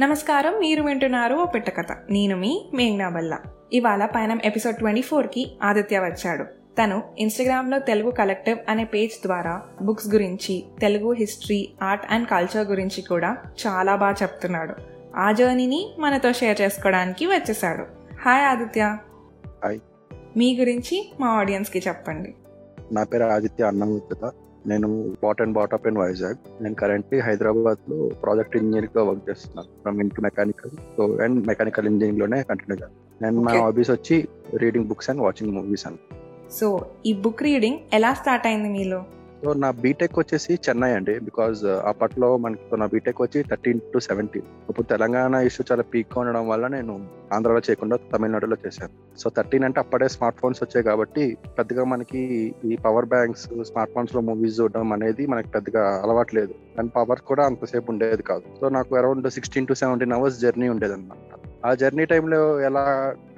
నమస్కారం మీరు వింటున్నారు ఓ పిట్ట కథ. నేను మీ మేఘ్నా బల్లా. ఇవాళ పయనం ఎపిసోడ్ ట్వంటీ ఫోర్కి ఆదిత్య వచ్చాడు. తను ఇన్స్టాగ్రామ్లో తెలుగు కలెక్టివ్ అనే పేజ్ ద్వారా బుక్స్ గురించి Telugu history art and culture గురించి కూడా చాలా బాగా చెప్తున్నాడు. ఆ జర్నీని మనతో షేర్ చేసుకోవడానికి వచ్చేసాడు హాయ్ ఆదిత్య. హాయ్. మీ గురించి మా ఆడియన్స్కి చెప్పండి. నా పేరు ఆదిత్య అన్నమూర్తిత. నేను bat and brought up in Vizag నేను కరెంట్లీ హైదరాబాద్లో ప్రాజెక్ట్ ఇంజనీర్గా వర్క్ చేస్తున్నాను from into mechanical so and mechanical ఇంజనీరింగ్లోనే continue చేస్తాను. నేను మా. హాబీస్ వచ్చి reading books and watching movies అని సో ఈ బుక్ రీడింగ్ ఎలా స్టార్ట్ అయింది మీలో? సో నా బీటెక్ వచ్చేసి చెన్నై అండి. బికాజ్ uh, అప్పట్లో మనకి నా బీటెక్ వచ్చి థర్టీన్ టు సెవెంటీన్ ఇప్పుడు తెలంగాణ ఇష్యూ చాలా పీక్ ఉండడం వల్ల నేను ఆంధ్రాలో చేయకుండా తమిళనాడులో చేశాను. సో థర్టీన్ అంటే అప్పుడే స్మార్ట్ ఫోన్స్ వచ్చాయి కాబట్టి పెద్దగా మనకి ఈ పవర్ బ్యాంక్స్ స్మార్ట్ ఫోన్స్లో మూవీస్ చూడడం అనేది మనకి పెద్దగా అలవాటు లేదు. అండ్ పవర్ కూడా అంతసేపు ఉండేది కాదు. సో నాకు around sixteen to seventeen hours journey ఉండేది అనమాట ఆ జర్నీ టైంలో ఎలా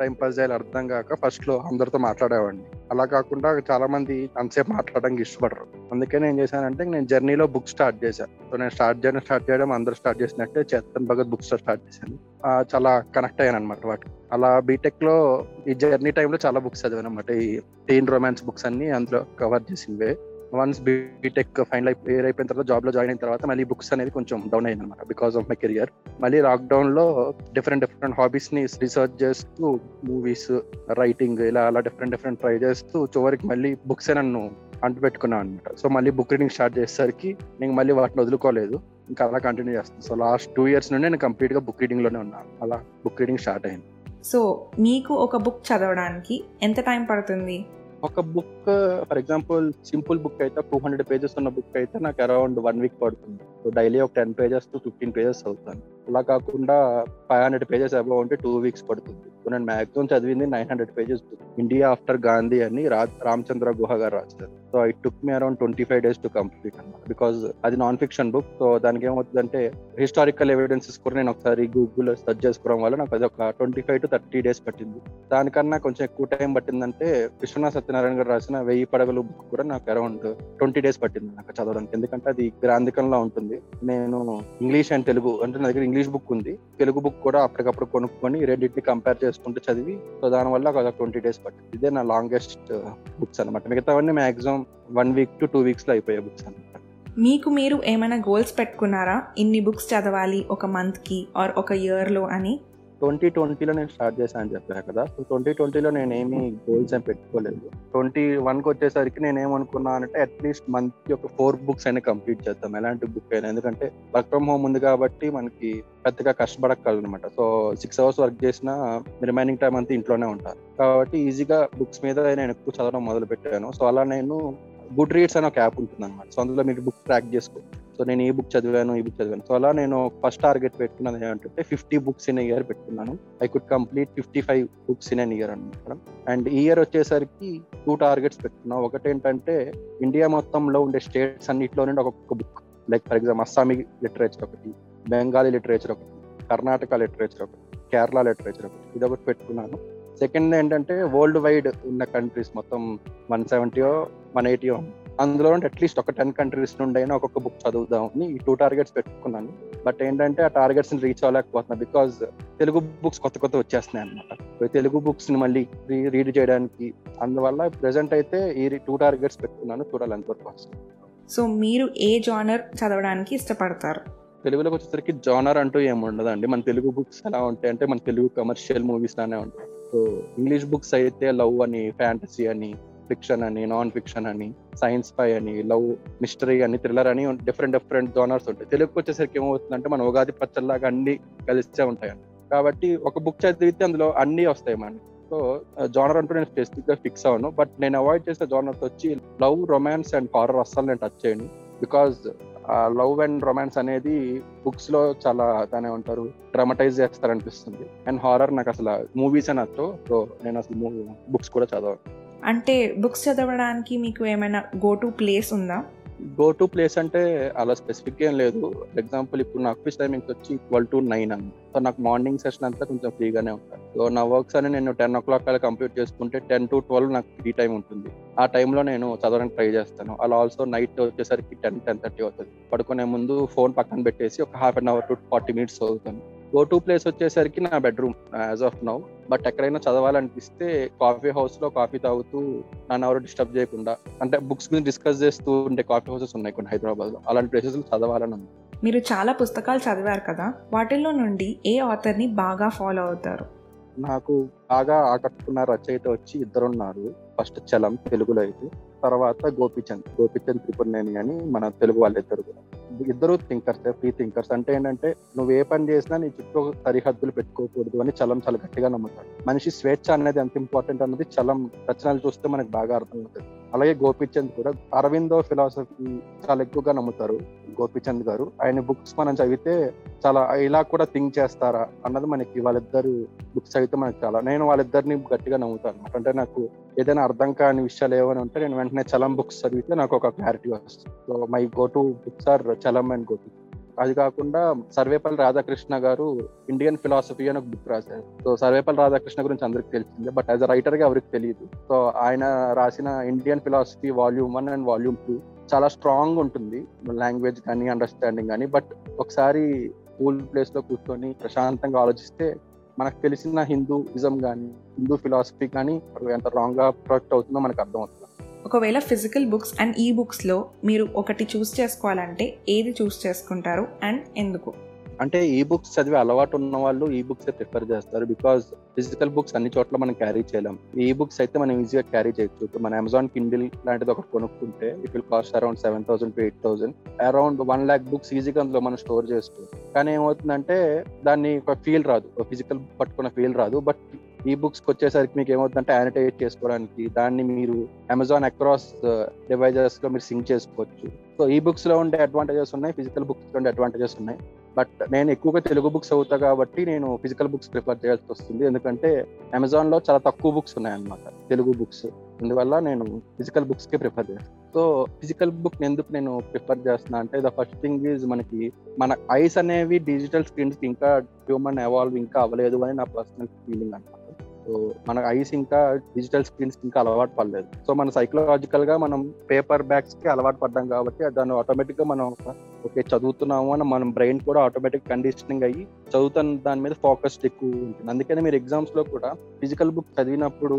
టైం పాస్ చేయాలి అర్థం కాక ఫస్ట్లో అందరితో మాట్లాడేవాడిని. అలా కాకుండా చాలా మంది అంతసేపు మాట్లాడడానికి ఇష్టపడరు. అందుకే నేను చేశానంటే నేను జర్నీలో బుక్ స్టార్ట్ చేశాను సో నేను స్టార్ట్ చేయడం స్టార్ట్ చేయడం అందరూ స్టార్ట్ చేసినట్టే చేతన్ భగత్ బుక్ స్టార్ట్ చేశాను. చాలా కనెక్ట్ అయ్యాను అనమాట వాటికి అలా బీటెక్లో ఈ జర్నీ టైంలో చాలా బుక్స్ చదివాను అనమాట ఈ టీన్ రొమాన్స్ బుక్స్ అన్ని అందులో కవర్ చేసినవే వన్స్ బీటెక్ ఫైనల్ క్లియర్ అయిపోయిన తర్వాత జాబ్లో జాయిన్ అయిన తర్వాత మళ్ళీ బుక్స్ అనేది కొంచెం డౌన్ అయింది అనమాట బికాస్ ఆఫ్ మై కెరియర్ మళ్ళీ లాక్డౌన్లో డిఫరెంట్ డిఫరెంట్ హాబీస్ని రీసెర్చ్ చేస్తూ మూవీస్ రైటింగ్ ఇలా అలా డిఫరెంట్ డిఫరెంట్ ట్రై చేస్తూ చివరికి మళ్ళీ బుక్స్ నన్ను అంటు పెట్టుకున్నాను అనమాట సో మళ్ళీ బుక్ రీడింగ్ స్టార్ట్ చేసేసరికి నేను మళ్ళీ వాటిని వదులుకోలేదు. ఇంకా అలా కంటిన్యూ చేస్తాను సో లాస్ట్ టూ ఇయర్స్ నుండి నేను కంప్లీట్గా బుక్ రీడింగ్లోనే ఉన్నాను అలా బుక్ రీడింగ్ స్టార్ట్ అయింది. సో మీకు ఒక బుక్ చదవడానికి ఎంత టైం పడుతుంది? ఒక book for example simple book అయితే టూ హండ్రెడ్ పేజెస్ ఉన్న బుక్ అయితే నాకు అరౌండ్ వన్ వీక్ పడుతుంది. సో డైలీ ఒక ten pages to fifteen pages అవుతాను అలా కాకుండా ఫైవ్ హండ్రెడ్ పేజెస్ అబౌవ్ ఉంటే టూ వీక్స్ పడుతుంది. నేను మాక్సిమం చదివింది nine hundred pages India after Gandhi అని రామచంద్ర గుహ గారు రాస్తారు so it took me around twenty five days to complete అనమాట బికాస్ అది నాన్ ఫిక్షన్ బుక్ సో దానికి ఏమవుతుందంటే హిస్టారికల్ ఎవిడెన్సెస్ కూడా నేను ఒకసారి గూగుల్ సెర్చ్ చేసుకోవడం వల్ల నాకు అది ఒక twenty five to thirty days పట్టింది. దానికన్నా కొంచెం ఎక్కువ టైం పట్టిందంటే విశ్వనాథ్ సత్యనారాయణ గారు రాసిన వెయ్యి పడగలు బుక్ కూడా నాకు అరౌండ్ ట్వంటీ డేస్ పట్టింది నాకు చదవడానికి. ఎందుకంటే అది గ్రాంధికంలో ఉంటుంది. నేను ఇంగ్లీష్ అండ్ తెలుగు అంటే నా దగ్గర ఇంగ్లీష్ బుక్ ఉంది. తెలుగు బుక్ కూడా అప్పటికప్పుడు కొనుక్కొని రెండింటిని కంపేర్ చేసుకుంటూ చదివి సో దానివల్ల ఒక ట్వంటీ డేస్ పట్టింది. ఇదే నా లాంగెస్ట్ బుక్స్ అనమాట మిగతావన్నీ maximum one week to two వీక్స్లో అయిపోయే బుక్స్ అనమాట మీకు మీరు ఏమైనా గోల్స్ పెట్టుకున్నారా? ఇన్ని బుక్స్ చదవాలి ఒక మంత్కి ఆర్ ఒక ఇయర్లో అని? ట్వంటీ ట్వంటీలో నేను స్టార్ట్ చేశాను అని చెప్పాను కదా. సో ట్వంటీ ట్వంటీలో నేను ఏమీ గోల్స్ ఏం పెట్టుకోలేదు. ట్వంటీ వన్కి వచ్చేసరికి నేను ఏమనుకున్నాను అంటే అట్లీస్ట్ మంత్ ఒక ఫోర్ బుక్స్ అయినా కంప్లీట్ చేద్దాం. ఎలాంటి బుక్ అయినా. ఎందుకంటే వర్క్ ఫ్రమ్ హోమ్ ఉంది కాబట్టి మనకి పెద్దగా కష్టపడక్కలనమాట సో సిక్స్ అవర్స్ వర్క్ చేసిన రిమైనింగ్ టైం అంతా ఇంట్లోనే ఉంటారు కాబట్టి ఈజీగా బుక్స్ మీద నేను ఎక్కువ చదవడం మొదలు పెట్టాను సో అలా నేను గుడ్ రీడ్స్ అనే ఒక యాప్ ఉంటుంది అనమాట సో అందులో మీరు బుక్ ట్రాక్ చేసుకో. సో నేను ఈ బుక్ చదివాను ఈ బుక్ చదివాను. సో అలా నేను ఫస్ట్ టార్గెట్ పెట్టుకున్నది ఏమంటే ఫిఫ్టీ బుక్స్ ఇన్ ఇయర్ పెట్టుకున్నాను. I could complete fifty five books in an year అనమాట అండ్ ఈ ఇయర్ వచ్చేసరికి టూ టార్గెట్స్ పెట్టుకున్నాను ఒకటి ఏంటంటే ఇండియా మొత్తంలో ఉండే స్టేట్స్ అన్నింటిలో నుండి ఒక్కొక్క book like for example Assamese literature ఒకటి బెంగాలీ లిటరేచర్ ఒకటి కర్ణాటక లిటరేచర్ ఒకటి కేరళ లిటరేచర్ ఒకటి. ఇది ఒకటి పెట్టుకున్నాను. సెకండ్ ఏంటంటే వరల్డ్ వైడ్ ఉన్న కంట్రీస్ మొత్తం వన్ సెవెంటీయో వన్ ఎయిటీయో అందులో అట్లీస్ట్ ఒక టెన్ కంట్రీస్ నుండి అయినా ఒక్కొక్క బుక్ చదువుదామని ఈ టూ టార్గెట్స్ పెట్టుకున్నాను. బట్ ఏంటంటే ఆ టార్గెట్స్ని రీచ్ అవ్వలేకపోతున్నా బికాజ్ తెలుగు బుక్స్ కొత్త కొత్త వచ్చేస్తున్నాయి అనమాట తెలుగు బుక్స్ని మళ్ళీ రీడ్ చేయడానికి అందువల్ల ప్రెసెంట్ అయితే ఈ టూ టార్గెట్స్ పెట్టుకున్నాను చూడాలి ఎంతవరకు సో మీరు ఏ జానర్ చదవడానికి ఇష్టపడతారు? తెలుగులోకి వచ్చేసరికి జానర్ అంటూ ఏమి ఉండదండి. మన తెలుగు బుక్స్ ఎలా ఉంటాయి అంటే మన తెలుగు కమర్షియల్ మూవీస్ లానే ఉంటాయి. సో ఇంగ్లీష్ బుక్స్ అయితే లవ్ అని ఫ్యాంటసీ అని ఫిక్షన్ అని నాన్ ఫిక్షన్ అని సైన్స్ పై అని లవ్ మిస్టరీ అని థ్రిల్లర్ అని డిఫరెంట్ డిఫరెంట్ జోనర్స్ ఉంటాయి. తెలుగుకి వచ్చేసరికి ఏమవుతుందంటే మన ఉగాది పచ్చల్లాగా అన్ని కలిసే ఉంటాయండి కాబట్టి ఒక బుక్ చదివితే అందులో అన్ని వస్తాయి మనకి. సో జానర్ అంటూ నేను స్పెసిఫిక్గా ఫిక్స్ అవ్వను. బట్ నేను అవాయిడ్ చేసే జానర్స్ వచ్చి లవ్ రొమాన్స్ అండ్ హారర్ అస్సలు నేను టచ్ చేయను. బికాజ్ లవ్ అండ్ రొమాన్స్ అనేది బుక్స్లో చాలా తానే ఉంటారు డ్రామటైజ్ చేస్తారనిపిస్తుంది. అండ్ హారర్ నాకు అసలు మూవీస్ అని నచ్చవు. సో నేను అసలు బుక్స్ కూడా చదవను. అంటే బుక్స్ చదవడానికి మీకు ఏమైనా గో టు ప్లేస్ ఉందా? గో టు ప్లేస్ అంటే అలా స్పెసిఫిక్ ఏం లేదు. ఎగ్జాంపుల్ ఇప్పుడు నా ఆఫీస్ టైమింగ్స్ వచ్చి ట్వెల్వ్ టు నైన్ అని సో నాకు మార్నింగ్ సెషన్ అంతా కొంచెం ఫ్రీగానే ఉంటాను సో నా వర్క్స్ అని నేను టెన్ ఓ క్లాక్ అలా కంప్లీట్ చేసుకుంటే టెన్ టు ట్వెల్వ్ నాకు ఫ్రీ టైం ఉంటుంది. ఆ టైంలో నేను చదవడానికి ట్రై చేస్తాను. అలా ఆల్సో నైట్ వచ్చేసరికి టెన్ టెన్ థర్టీ అవుతుంది. పడుకునే ముందు ఫోన్ పక్కన పెట్టేసి ఒక half an hour to forty minutes చదువుతాను. గో టు ప్లేస్ వచ్చేసరికి నా bedroom as of now but ఎక్కడైనా చదవాలనిపిస్తే కాఫీ హౌస్లో కాఫీ తాగుతూ నన్ను ఎవరు డిస్టర్బ్ చేయకుండా అంటే బుక్స్ గురించి డిస్కస్ చేస్తూ ఉండే కాఫీ హౌసెస్ ఉన్నాయి కొన్ని హైదరాబాద్లో అలాంటి ప్లేసెస్ చదవాలని ఉంది. మీరు చాలా పుస్తకాలు చదివారు కదా? వాటిల్లో నుండి ఏ ఆథర్ని బాగా ఫాలో అవుతారు? నాకు బాగా ఆకట్టుకున్న రచయిత వచ్చి ఇద్దరున్నారు. ఫస్ట్ చలం తెలుగులో అయితే. తర్వాత గోపిచంద్. గోపిచంద్ త్రిపురనేని అని మన తెలుగు వాళ్ళిద్దరు కూడా. ఇద్దరు థింకర్స్ ఫ్రీ థింకర్స్ అంటే ఏంటంటే నువ్వు ఏ పని చేసినా నీ చుట్టూ సరిహద్దులు పెట్టుకోకూడదు అని చలం చాలా గట్టిగా నమ్ముతాడు మనిషి స్వేచ్ఛ అనేది ఎంత ఇంపార్టెంట్ అన్నది చలం రచనలు చూస్తే మనకు బాగా అర్థమవుతుంది. అలాగే గోపిచంద్ కూడా అరవిందో ఫిలాసఫీ చాలా ఎక్కువగా నమ్ముతారు గోపిచంద్ గారు. ఆయన బుక్స్ మనం చదివితే చాలా ఇలా కూడా థింక్ చేస్తారా అన్నది మనకి వాళ్ళిద్దరు బుక్స్ చదివితే మనకి చాలా నేను వాళ్ళిద్దరిని గట్టిగా నమ్ముతాను. అనమాట అంటే నాకు ఏదైనా అర్థం కాని విషయాలు ఏమైనా ఉంటే నేను వెంటనే చలం బుక్స్ చదివితే నాకు ఒక క్లారిటీ వస్తుంది. So my go to books are Chalam and Gopi అది కాకుండా సర్వేపల్లి రాధాకృష్ణ గారు ఇండియన్ ఫిలాసఫీ అని ఒక బుక్ రాశారు. సో సర్వేపల్లి రాధాకృష్ణ గురించి అందరికి తెలిసిందే బట్ యాజ్ అ రైటర్గా ఎవరికి తెలియదు. సో ఆయన రాసిన Indian philosophy volume one and volume two చాలా స్ట్రాంగ్ ఉంటుంది లాంగ్వేజ్ కానీ అండర్స్టాండింగ్ కానీ బట్ ఒకసారి కూల్ ప్లేస్లో కూర్చొని ప్రశాంతంగా ఆలోచిస్తే మనకు తెలిసిన హిందూయిజం కానీ హిందూ ఫిలాసఫీ కానీ ఎంత రాంగ్గా ప్రొజెక్ట్ అవుతుందో మనకు అర్థమవుతుంది. ఒకవేళ ఫిజికల్ బుక్స్ అండ్ ఈ బుక్స్లో మీరు ఒకటి చూస్ చేసుకోవాలంటే ఏది చూస్ చేసుకుంటారు అండ్ ఎందుకు? అంటే ఈ బుక్స్ చదివే అలవాటు ఉన్న వాళ్ళు ఈ బుక్స్ ప్రిఫర్ చేస్తారు బికాస్ ఫిజికల్ బుక్స్ అన్ని చోట్ల మనం క్యారీ చేయలేం. ఈ బుక్స్ అయితే మనం ఈజీగా క్యారీ చేయొచ్చు. ఇప్పుడు మన అమెజాన్ కిండిల్ లాంటిది ఒకటి కొనుక్కుంటే it will cost around seven thousand to eight thousand around one lakh books ఈజీగా అందులో మనం స్టోర్ చేసుకోవచ్చు. కానీ ఏమవుతుందంటే దాన్ని ఒక ఫీల్ రాదు. ఫిజికల్ పట్టుకున్న ఫీల్ రాదు. బట్ ఈ బుక్స్ వచ్చేసరికి మీకు ఏమవుతుందంటే యానిటేట్ చేసుకోవడానికి దాన్ని మీరు అమెజాన్ అక్రాస్ డివైజర్స్లో మీరు సింక్ చేసుకోవచ్చు. సో ఈ బుక్స్లో ఉండే అడ్వాంటేజెస్ ఉన్నాయి ఫిజికల్ బుక్స్లో ఉండే అడ్వాంటేజెస్ ఉన్నాయి. బట్ నేను ఎక్కువగా తెలుగు బుక్స్ అవుతా కాబట్టి నేను ఫిజికల్ బుక్స్ ప్రిఫర్ చేయాల్సి వస్తుంది. ఎందుకంటే అమెజాన్లో చాలా తక్కువ బుక్స్ ఉన్నాయి అన్నమాట తెలుగు బుక్స్ అందువల్ల నేను ఫిజికల్ బుక్స్కే ప్రిఫర్ చేస్తాను సో ఫిజికల్ బుక్ ఎందుకు నేను ప్రిఫర్ చేస్తున్నా అంటే ద ఫస్ట్ థింగ్ ఈజ్ మనకి మన ఐస్ అనేవి డిజిటల్ స్క్రీన్స్ ఇంకా హ్యూమన్ ఎవాల్వ్ ఇంకా అవ్వలేదు అని నా పర్సనల్ ఫీలింగ్ అనమాట మన ఐస్ ఇంకా డిజిటల్ స్క్రీన్స్ ఇంకా అలవాటు పడలేదు. సో మన సైకలాజికల్గా మనం పేపర్ బ్యాగ్స్కి అలవాటు పడ్డాం కాబట్టి దాన్ని ఆటోమేటిక్గా మనం ఓకే చదువుతున్నాము అని మనం బ్రెయిన్ కూడా ఆటోమేటిక్ కండిషనింగ్ అయ్యి చదువుతున్న దాని మీద ఫోకస్ ఎక్కువ ఉంటుంది. అందుకని మీరు ఎగ్జామ్స్లో కూడా ఫిజికల్ బుక్ చదివినప్పుడు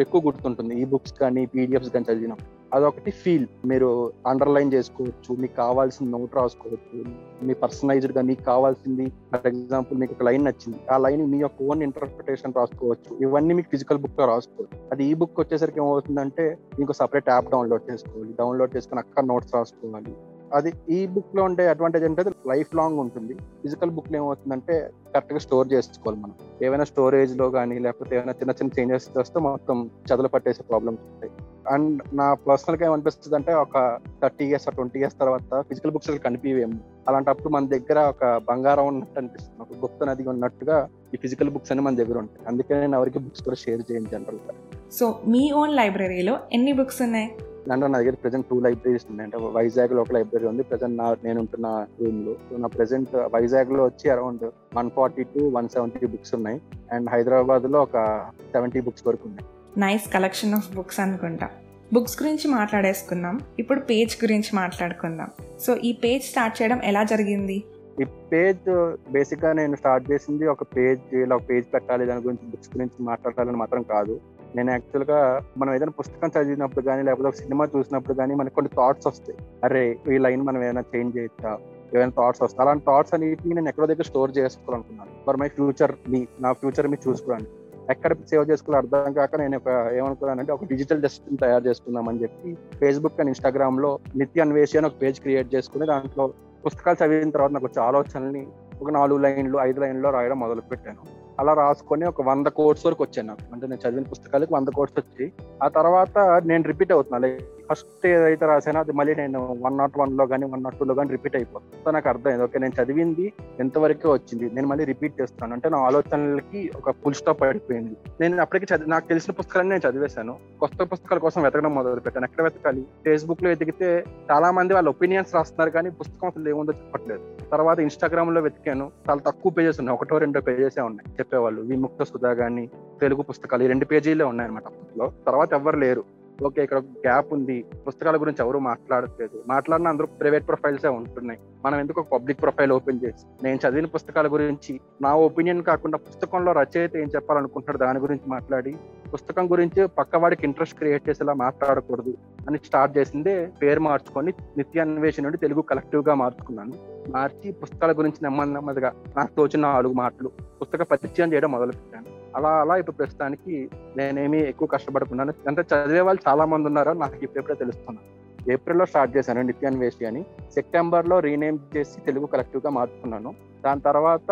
ఎక్కువ గుర్తుంటుంది. ఈ బుక్స్ కానీ పీడిఎఫ్స్ కానీ చదివినప్పుడు. అదొకటి ఫీల్. మీరు అండర్లైన్ చేసుకోవచ్చు. మీకు కావాల్సిన నోట్ రాసుకోవచ్చు. మీ పర్సనలైజ్డ్గా మీకు కావాల్సింది. ఫర్ ఎగ్జాంపుల్ మీకు ఒక లైన్ నచ్చింది. ఆ లైన్ మీ యొక్క ఓన్ ఇంటర్ప్రిటేషన్ రాసుకోవచ్చు. ఇవన్నీ మీకు ఫిజికల్ బుక్లో రాసుకోవచ్చు. అది ఈ బుక్ వచ్చేసరికి ఏమవుతుందంటే మీకు సపరేట్ యాప్ డౌన్లోడ్ చేసుకోవాలి. డౌన్లోడ్ చేసుకుని అక్కడ నోట్స్ రాసుకోవాలి. అది ఈ బుక్లో ఉండే అడ్వాంటేజ్ అంటే లైఫ్ లాంగ్ ఉంటుంది. ఫిజికల్ బుక్లో ఏమవుతుందంటే కరెక్ట్గా స్టోర్ చేసుకోవాలి మనం. ఏమైనా స్టోరేజ్లో కానీ లేకపోతే ఏమైనా చిన్న చిన్న చేంజెస్ చేస్తే మొత్తం చదువు పట్టేసే ప్రాబ్లమ్స్ ఉంటాయి. అండ్ నా పర్సనల్గా ఏమనిపిస్తుంది అంటే ఒక థర్టీ ఇయర్స్ ట్వంటీ ఇయర్స్ తర్వాత ఫిజికల్ బుక్స్ కనిపించేమో అలాంటప్పుడు మన దగ్గర ఒక బంగారం ఉన్నట్టు అనిపిస్తుంది. ఒక గుప్త నది ఉన్నట్టుగా ఈ ఫిజికల్ బుక్స్ అని మన దగ్గర ఉంటాయి. అందుకే నేను ఎవరికి బుక్స్ కూడా షేర్ చేయను జనరల్గా. సో మీ ఓన్ లైబ్రరీలో ఎన్ని బుక్స్ ఉన్నాయి? అంటే నా దగ్గర ప్రెసెంట్ టూ లైబ్రరీస్ ఉన్నాయి. అంటే వైజాగ్లో ఒక లైబ్రరీ ఉంది. ప్రెసెంట్ నా నేను ఉంటున్న రూమ్లో. సో నా ప్రెసెంట్ వైజాగ్లో వచ్చి around one forty to one seventy books ఉన్నాయి. అండ్ హైదరాబాద్లో ఒక సెవెంటీ బుక్స్ వరకు ఉన్నాయి. నైస్ కలెక్షన్ ఆఫ్ బుక్స్ అనుకుంటా. బుక్స్ గురించి మాట్లాడేసుకుందాం. ఇప్పుడు పేజ్ గురించి మాట్లాడుకుందాం. సో ఈ పేజ్ స్టార్ట్ చేయడం ఎలా జరిగింది? ఈ పేజ్ బేసిక్గా నేను స్టార్ట్ చేసింది ఒక పేజ్ ఇలా ఒక పేజ్ పెట్టాలి. దాని గురించి బుక్స్ గురించి మాట్లాడాలని మాత్రం కాదు. నేను యాక్చువల్గా మనం ఏదైనా పుస్తకం చదివినప్పుడు కానీ లేకపోతే ఒక సినిమా చూసినప్పుడు కానీ మనకి కొన్ని థాట్స్ వస్తాయి. అరే ఈ లైన్ మనం ఏమైనా చేంజ్ చేయొచ్చా? ఏమైనా థాట్స్ వస్తాయి. అలాంటి థాట్స్ అన్నిటిని నేను ఎక్కడో దగ్గర స్టోర్ చేసుకోవాలనుకున్నాను. ఫర్ మై ఫ్యూచర్ మీ నా ఫ్యూచర్ మీ చూసుకోవడానికి. ఎక్కడ సేవ్ చేసుకోవాలో అర్థం కాక నేను ఒక ఏమనుకున్నానంటే ఒక డిజిటల్ డస్ట్బిన్ తయారు చేసుకుందామని చెప్పి ఫేస్బుక్ అండ్ ఇన్స్టాగ్రామ్లో నిత్య అన్వేషి అని ఒక పేజ్ క్రియేట్ చేసుకుని దాంట్లో పుస్తకాలు చదివిన తర్వాత నాకు వచ్చే ఆలోచనల్ని ఒక నాలుగు లైన్లు ఐదు లైన్లో రాయడం మొదలు పెట్టాను అలా రాసుకొని ఒక వంద కోర్స్ వరకు వచ్చాను నాకు. అంటే నేను చదివిన పుస్తకాలకు వంద కోర్స్ వచ్చి ఆ తర్వాత నేను రిపీట్ అవుతున్నా. లైక్ ఫస్ట్ ఏదైతే రాసానో అది మళ్ళీ నేను వన్ నాట్ వన్లో కానీ వన్ నాట్ టూ లో కానీ రిపీట్ అయిపోతుంది. సో నాకు అర్థమైంది. ఓకే నేను చదివింది ఎంతవరకు వచ్చింది. నేను మళ్ళీ రిపీట్ చేస్తాను అంటే నా ఆలోచనలకి ఒక ఫుల్ స్టాప్ పడిపోయింది. నేను అప్పటికి చదివి నాకు తెలిసిన పుస్తకాన్ని నేను చదివేశాను. కొత్త పుస్తకాల కోసం వెతకడం మొదలు పెట్టాను ఎక్కడ వెతకాలి? ఫేస్బుక్లో వెతికితే చాలా మంది వాళ్ళ ఒపీనియన్స్ రాస్తున్నారు కానీ పుస్తకం అసలు ఏముందో చెప్పట్లేదు. తర్వాత ఇన్స్టాగ్రామ్లో వెతికాను. చాలా తక్కువ పేజెస్ ఉన్నాయి. ఒకటో రెండో పేజెస్ ఉన్నాయి. చెప్పేవాళ్ళు. విముక్త సుధా కానీ తెలుగు పుస్తకాలు ఈ రెండు పేజీలే ఉన్నాయన్నమాట అప్పట్లో. తర్వాత ఎవ్వరు లేరు. ఓకే ఇక్కడ గ్యాప్ ఉంది. పుస్తకాల గురించి ఎవరు మాట్లాడట్లేదు. మాట్లాడిన అందరూ ప్రైవేట్ ప్రొఫైల్సే ఉంటున్నాయి. మనం ఎందుకు ఒక పబ్లిక్ ప్రొఫైల్ ఓపెన్ చేసి? నేను చదివిన పుస్తకాల గురించి నా ఒపీనియన్ కాకుండా పుస్తకంలో రచయిత ఏం చెప్పాలనుకుంటున్నాడు దాని గురించి మాట్లాడి పుస్తకం గురించి పక్కవాడికి ఇంట్రెస్ట్ క్రియేట్ చేసేలా మాట్లాడకూడదు అని స్టార్ట్ చేసిందే పేరు మార్చుకొని నిత్యాన్వేషణ నుండి తెలుగు కలెక్టివ్గా మార్చుకున్నాను. మార్చి పుస్తకాల గురించి నెమ్మది నెమ్మదిగా నాకు తోచిన నాలుగు మాటలు పుస్తక పరిచయం చేయడం మొదలు పెట్టాను అలా అలా ఇప్పుడు ప్రస్తుతానికి నేనేమి ఎక్కువ కష్టపడుకున్నాను అంటే చదివే వాళ్ళు చాలా మంది ఉన్నారో నాకు ఇప్పుడే తెలుస్తున్నాను ఏప్రిల్లో స్టార్ట్ చేశాను నిత్యాన్వేషి అని. సెప్టెంబర్లో రీనేమ్ చేసి తెలుగు కలెక్టివ్గా మార్చుకున్నాను. దాని తర్వాత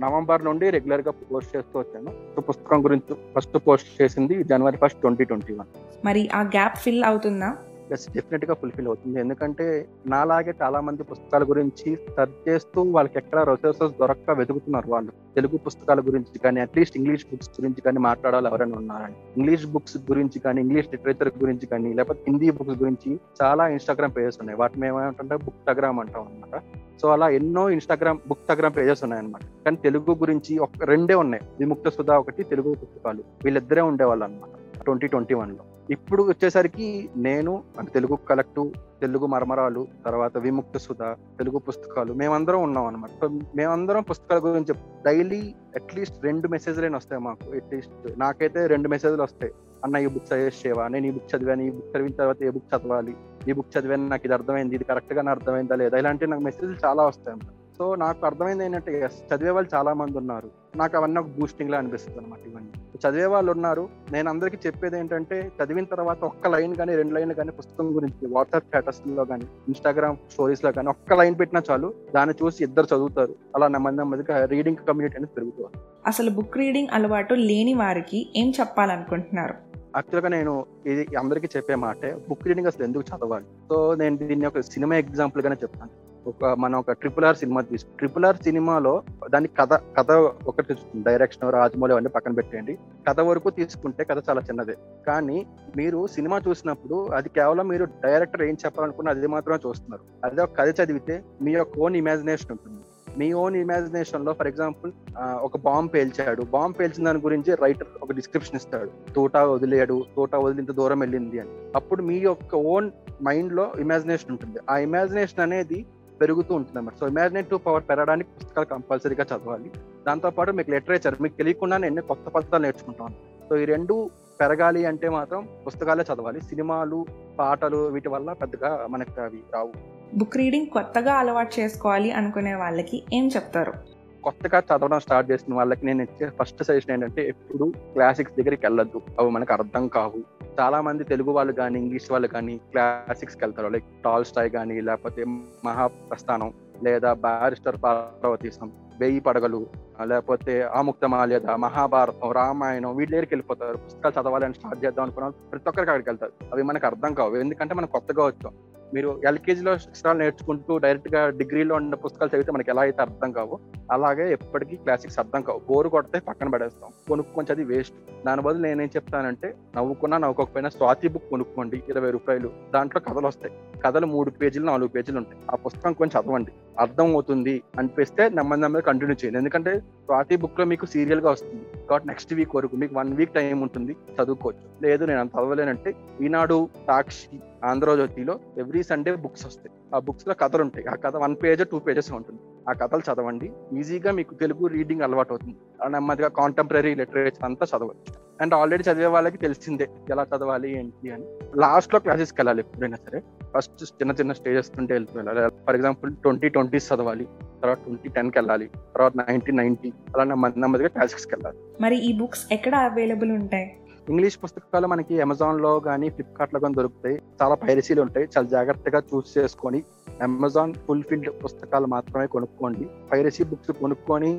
నవంబర్ నుండి రెగ్యులర్గా పోస్ట్ చేస్తూ వచ్చాను. పుస్తకం గురించి ఫస్ట్ పోస్ట్ చేసింది January first twenty twenty one. మరి ఆ గ్యాప్ ఫిల్ అవుతుందా? ఎస్ డెఫినెట్గా ఫుల్ఫిల్ అవుతుంది. ఎందుకంటే నాలాగే చాలా మంది పుస్తకాల గురించి సర్చ్ చేస్తూ వాళ్ళకి ఎక్కడ రిసోర్సెస్ దొరక్క వెతుకుతున్నారు వాళ్ళు. తెలుగు పుస్తకాల గురించి కానీ అట్లీస్ట్ ఇంగ్లీష్ బుక్స్ గురించి కానీ మాట్లాడాలి ఎవరైనా ఉన్నారని. ఇంగ్లీష్ బుక్స్ గురించి కానీ ఇంగ్లీష్ లిటరేచర్ గురించి కానీ లేకపోతే హిందీ బుక్స్ గురించి చాలా ఇన్స్టాగ్రామ్ పేజెస్ ఉన్నాయి. వాటిని ఏమంటే బుక్ టగ్రామ్ అంటాం అనమాట సో అలా ఎన్నో ఇన్స్టాగ్రామ్ బుక్ టగ్రామ్ పేజెస్ ఉన్నాయన్నమాట. కానీ తెలుగు గురించి ఒక రెండే ఉన్నాయి. విముక్త సుధా ఒకటి తెలుగు పుస్తకాలు. వీళ్ళిద్దరే ఉండేవాళ్ళు అనమాట ట్వంటీ ట్వంటీ వన్లో. ఇప్పుడు వచ్చేసరికి నేను అంటే తెలుగు కలెక్టివ్ తెలుగు మరమరాలు తర్వాత విముక్త సుధ తెలుగు పుస్తకాలు మేమందరం ఉన్నాం అనమాట సో మేమందరం పుస్తకాల గురించి డైలీ అట్లీస్ట్ రెండు మెసేజ్లైనా వస్తాయి మాకు అట్లీస్ట్ నాకైతే రెండు మెసేజ్లు వస్తాయి. అన్న ఈ బుక్ సజెస్ట్ చేయవా? నేను ఈ బుక్ చదివాను ఈ బుక్ చదివిన తర్వాత ఏ బుక్ చదవాలి? ఈ బుక్ చదివాను నాకు ఇది అర్థమైంది ఇది కరెక్ట్గా అర్థమైందా లేదా? ఇలాంటి నాకు మెసేజ్లు చాలా వస్తాయి అన్నమాట. సో నాకు అర్థమైంది ఏంటంటే ఎస్ చదివే వాళ్ళు చాలా మంది ఉన్నారు. నాకు అవన్నీ ఒక బూస్టింగ్ లా అనిపిస్తుంది అనమాట ఇవన్నీ. చదివే వాళ్ళు ఉన్నారు. నేను అందరికీ చెప్పేది ఏంటంటే చదివిన తర్వాత ఒక్క లైన్ కానీ రెండు లైన్లు కానీ పుస్తకం గురించి వాట్సాప్ స్టేటస్లో కానీ ఇన్స్టాగ్రామ్ స్టోరీస్లో కానీ ఒక్క లైన్ పెట్టినా చాలు దాన్ని చూసి ఇద్దరు చదువుతారు. అలా నెమ్మది నెమ్మదిగా రీడింగ్ కమ్యూనిటీ అనేది పెరుగుతుంది. అసలు బుక్ రీడింగ్ అలవాటు లేని వారికి ఏం చెప్పాలనుకుంటున్నారు? యాక్చువల్గా నేను ఇది అందరికీ చెప్పే మాటే బుక్ రీడింగ్ అసలు ఎందుకు చదవాలి? సో నేను దీన్ని ఒక సినిమా ఎగ్జాంపుల్ గానే చెప్తాను. ఒక మనం ఒక ట్రిపుల్ ఆర్ సినిమా తీసు ట్రిపుల్ ఆర్ సినిమాలో దాని కథ కథ ఒకటి డైరెక్షన్ రాజమౌళి అవన్నీ పక్కన పెట్టేయండి. కథ వరకు తీసుకుంటే కథ చాలా చిన్నదే. కానీ మీరు సినిమా చూసినప్పుడు అది కేవలం మీరు డైరెక్టర్ ఏం చెప్పాలనుకున్న అది మాత్రమే చూస్తున్నారు. అదే ఒక కథ చదివితే మీ యొక్క ఓన్ ఇమాజినేషన్ ఉంటుంది. మీ ఓన్ ఇమాజినేషన్లో ఫర్ ఎగ్జాంపుల్ ఒక బాంబ్ పేల్చాడు. బాంబ్ పేల్చిన దాని గురించి రైటర్ ఒక డిస్క్రిప్షన్ ఇస్తాడు. తోట వదిలేడు తోట వదిలి ఇంత దూరం వెళ్ళింది అని. అప్పుడు మీ యొక్క ఓన్ మైండ్లో ఇమాజినేషన్ ఉంటుంది. ఆ ఇమాజినేషన్ అనేది పెరుగుతూ ఉంటుంది అన్నమాట. సో ఇమాజినేటివ్ పవర్ పెరగడానికి పుస్తకాలు కంపల్సరీగా చదవాలి. దాంతోపాటు మీకు లిటరేచర్ మీకు తెలియకుండానే ఎన్ని కొత్త పదాలు నేర్చుకుంటాను సో ఈ రెండు పెరగాలి అంటే మాత్రం పుస్తకాలే చదవాలి. సినిమాలు పాటలు వీటి వల్ల పెద్దగా మనకు అవి రావు. బుక్ రీడింగ్ కొత్తగా అలవాటు చేసుకోవాలి అనుకునే వాళ్ళకి ఏం చెప్తారు? కొత్తగా చదవడం స్టార్ట్ చేసిన వాళ్ళకి నేను ఇచ్చే ఫస్ట్ సజెషన్ ఏంటంటే ఎప్పుడు క్లాసిక్స్ దగ్గరికి వెళ్ళొద్దు. అవి మనకు అర్థం కావు. చాలా మంది తెలుగు వాళ్ళు కానీ ఇంగ్లీష్ వాళ్ళు కానీ క్లాసిక్స్కి వెళ్తారు. లైక్ టాల్ స్టాయ్ కానీ లేకపోతే మహాప్రస్థానం లేదా బారిస్టర్ పార్వతీశం వెయ్యి పడగలు లేకపోతే ఆముక్తమాల్యద మహాభారతం రామాయణం వీటి దగ్గరికి వెళ్ళిపోతారు. పుస్తకాలు చదవాలని స్టార్ట్ చేద్దాం అనుకున్నాం ప్రతి ఒక్కరికి అక్కడికి వెళ్తారు. అవి మనకు అర్థం కావు. ఎందుకంటే మనం కొత్తగా వచ్చాం. మీరు ఎల్కేజీలో అక్షరాలు నేర్చుకుంటూ డైరెక్ట్గా డిగ్రీలో ఉన్న పుస్తకాలు చదివితే మనకి ఎలా అయితే అర్థం కావు అలాగే ఎప్పటికీ క్లాసిక్స్ అర్థం కావు. బోరు కొడితే పక్కన పడేస్తాం. కొనుక్కొని చదివి వేస్ట్. దాని బదులు నేనేం చెప్తానంటే నవ్వుకున్నా నవ్వుకోకపోయినా స్వాతి బుక్ కొనుక్కోండి. ఇరవై రూపాయలు. దాంట్లో కథలు వస్తాయి. కథలు మూడు పేజీలు నాలుగు పేజీలు ఉంటాయి. ఆ పుస్తకం కొంచెం చదవండి. అర్థం అవుతుంది అనిపిస్తే నెమ్మది నెమ్మది కంటిన్యూ చేయండి. ఎందుకంటే స్వాతి బుక్లో మీకు సీరియల్గా వస్తుంది. కాబట్టి నెక్స్ట్ వీక్ వరకు మీకు వన్ వీక్ టైం ఉంటుంది. చదువుకోవచ్చు. లేదు నేను అంత చదవలేనంటే ఈనాడు సాక్షి ఆంధ్రజ్యోతిలో ఎవ్రీ సండే బుక్స్ వస్తాయి. ఆ బుక్స్లో కథలు ఉంటాయి. ఆ కథ వన్ పేజ్ టూ పేజెస్ ఉంటుంది. ఆ కథలు చదవండి. ఈజీగా మీకు తెలుగు రీడింగ్ అలవాటు అవుతుంది. ఆ నెమ్మదిగా కాంటెంపరీ లిటరేచర్ అంతా చదవచ్చు అండ్ ఆల్రెడీ చదివే వాళ్ళకి తెలిసిందే ఎలా చదవాలి ఏంటి అని. లాస్ట్లో క్లాసెస్కి వెళ్ళాలి ఎప్పుడైనా సరే. ఫస్ట్ చిన్న చిన్న స్టేజెస్ నుండి వెళ్తూ వెళ్ళాలి. ఫర్ ఎగ్జాంపుల్ ట్వంటీ ట్వంటీస్ చదవాలి. తర్వాత ట్వంటీ టెన్కి వెళ్ళాలి. తర్వాత నైన్టీన్ నైన్టీ అలా నెమ్మది నెమ్మదిగా క్లాసెస్కి వెళ్ళాలి. మరి ఈ బుక్స్ ఎక్కడ అవైలబుల్ ఉంటాయి? ఇంగ్లీష్ పుస్తకాలు మనకి అమెజాన్లో కానీ ఫ్లిప్కార్ట్లో కానీ దొరుకుతాయి. చాలా పైరసీలు ఉంటాయి. చాలా జాగ్రత్తగా చూస్ చేసుకొని అమెజాన్ ఫుల్ ఫిల్డ్ పుస్తకాలు మాత్రమే కొనుక్కోండి. పైరసీ బుక్స్ కొనుక్కొని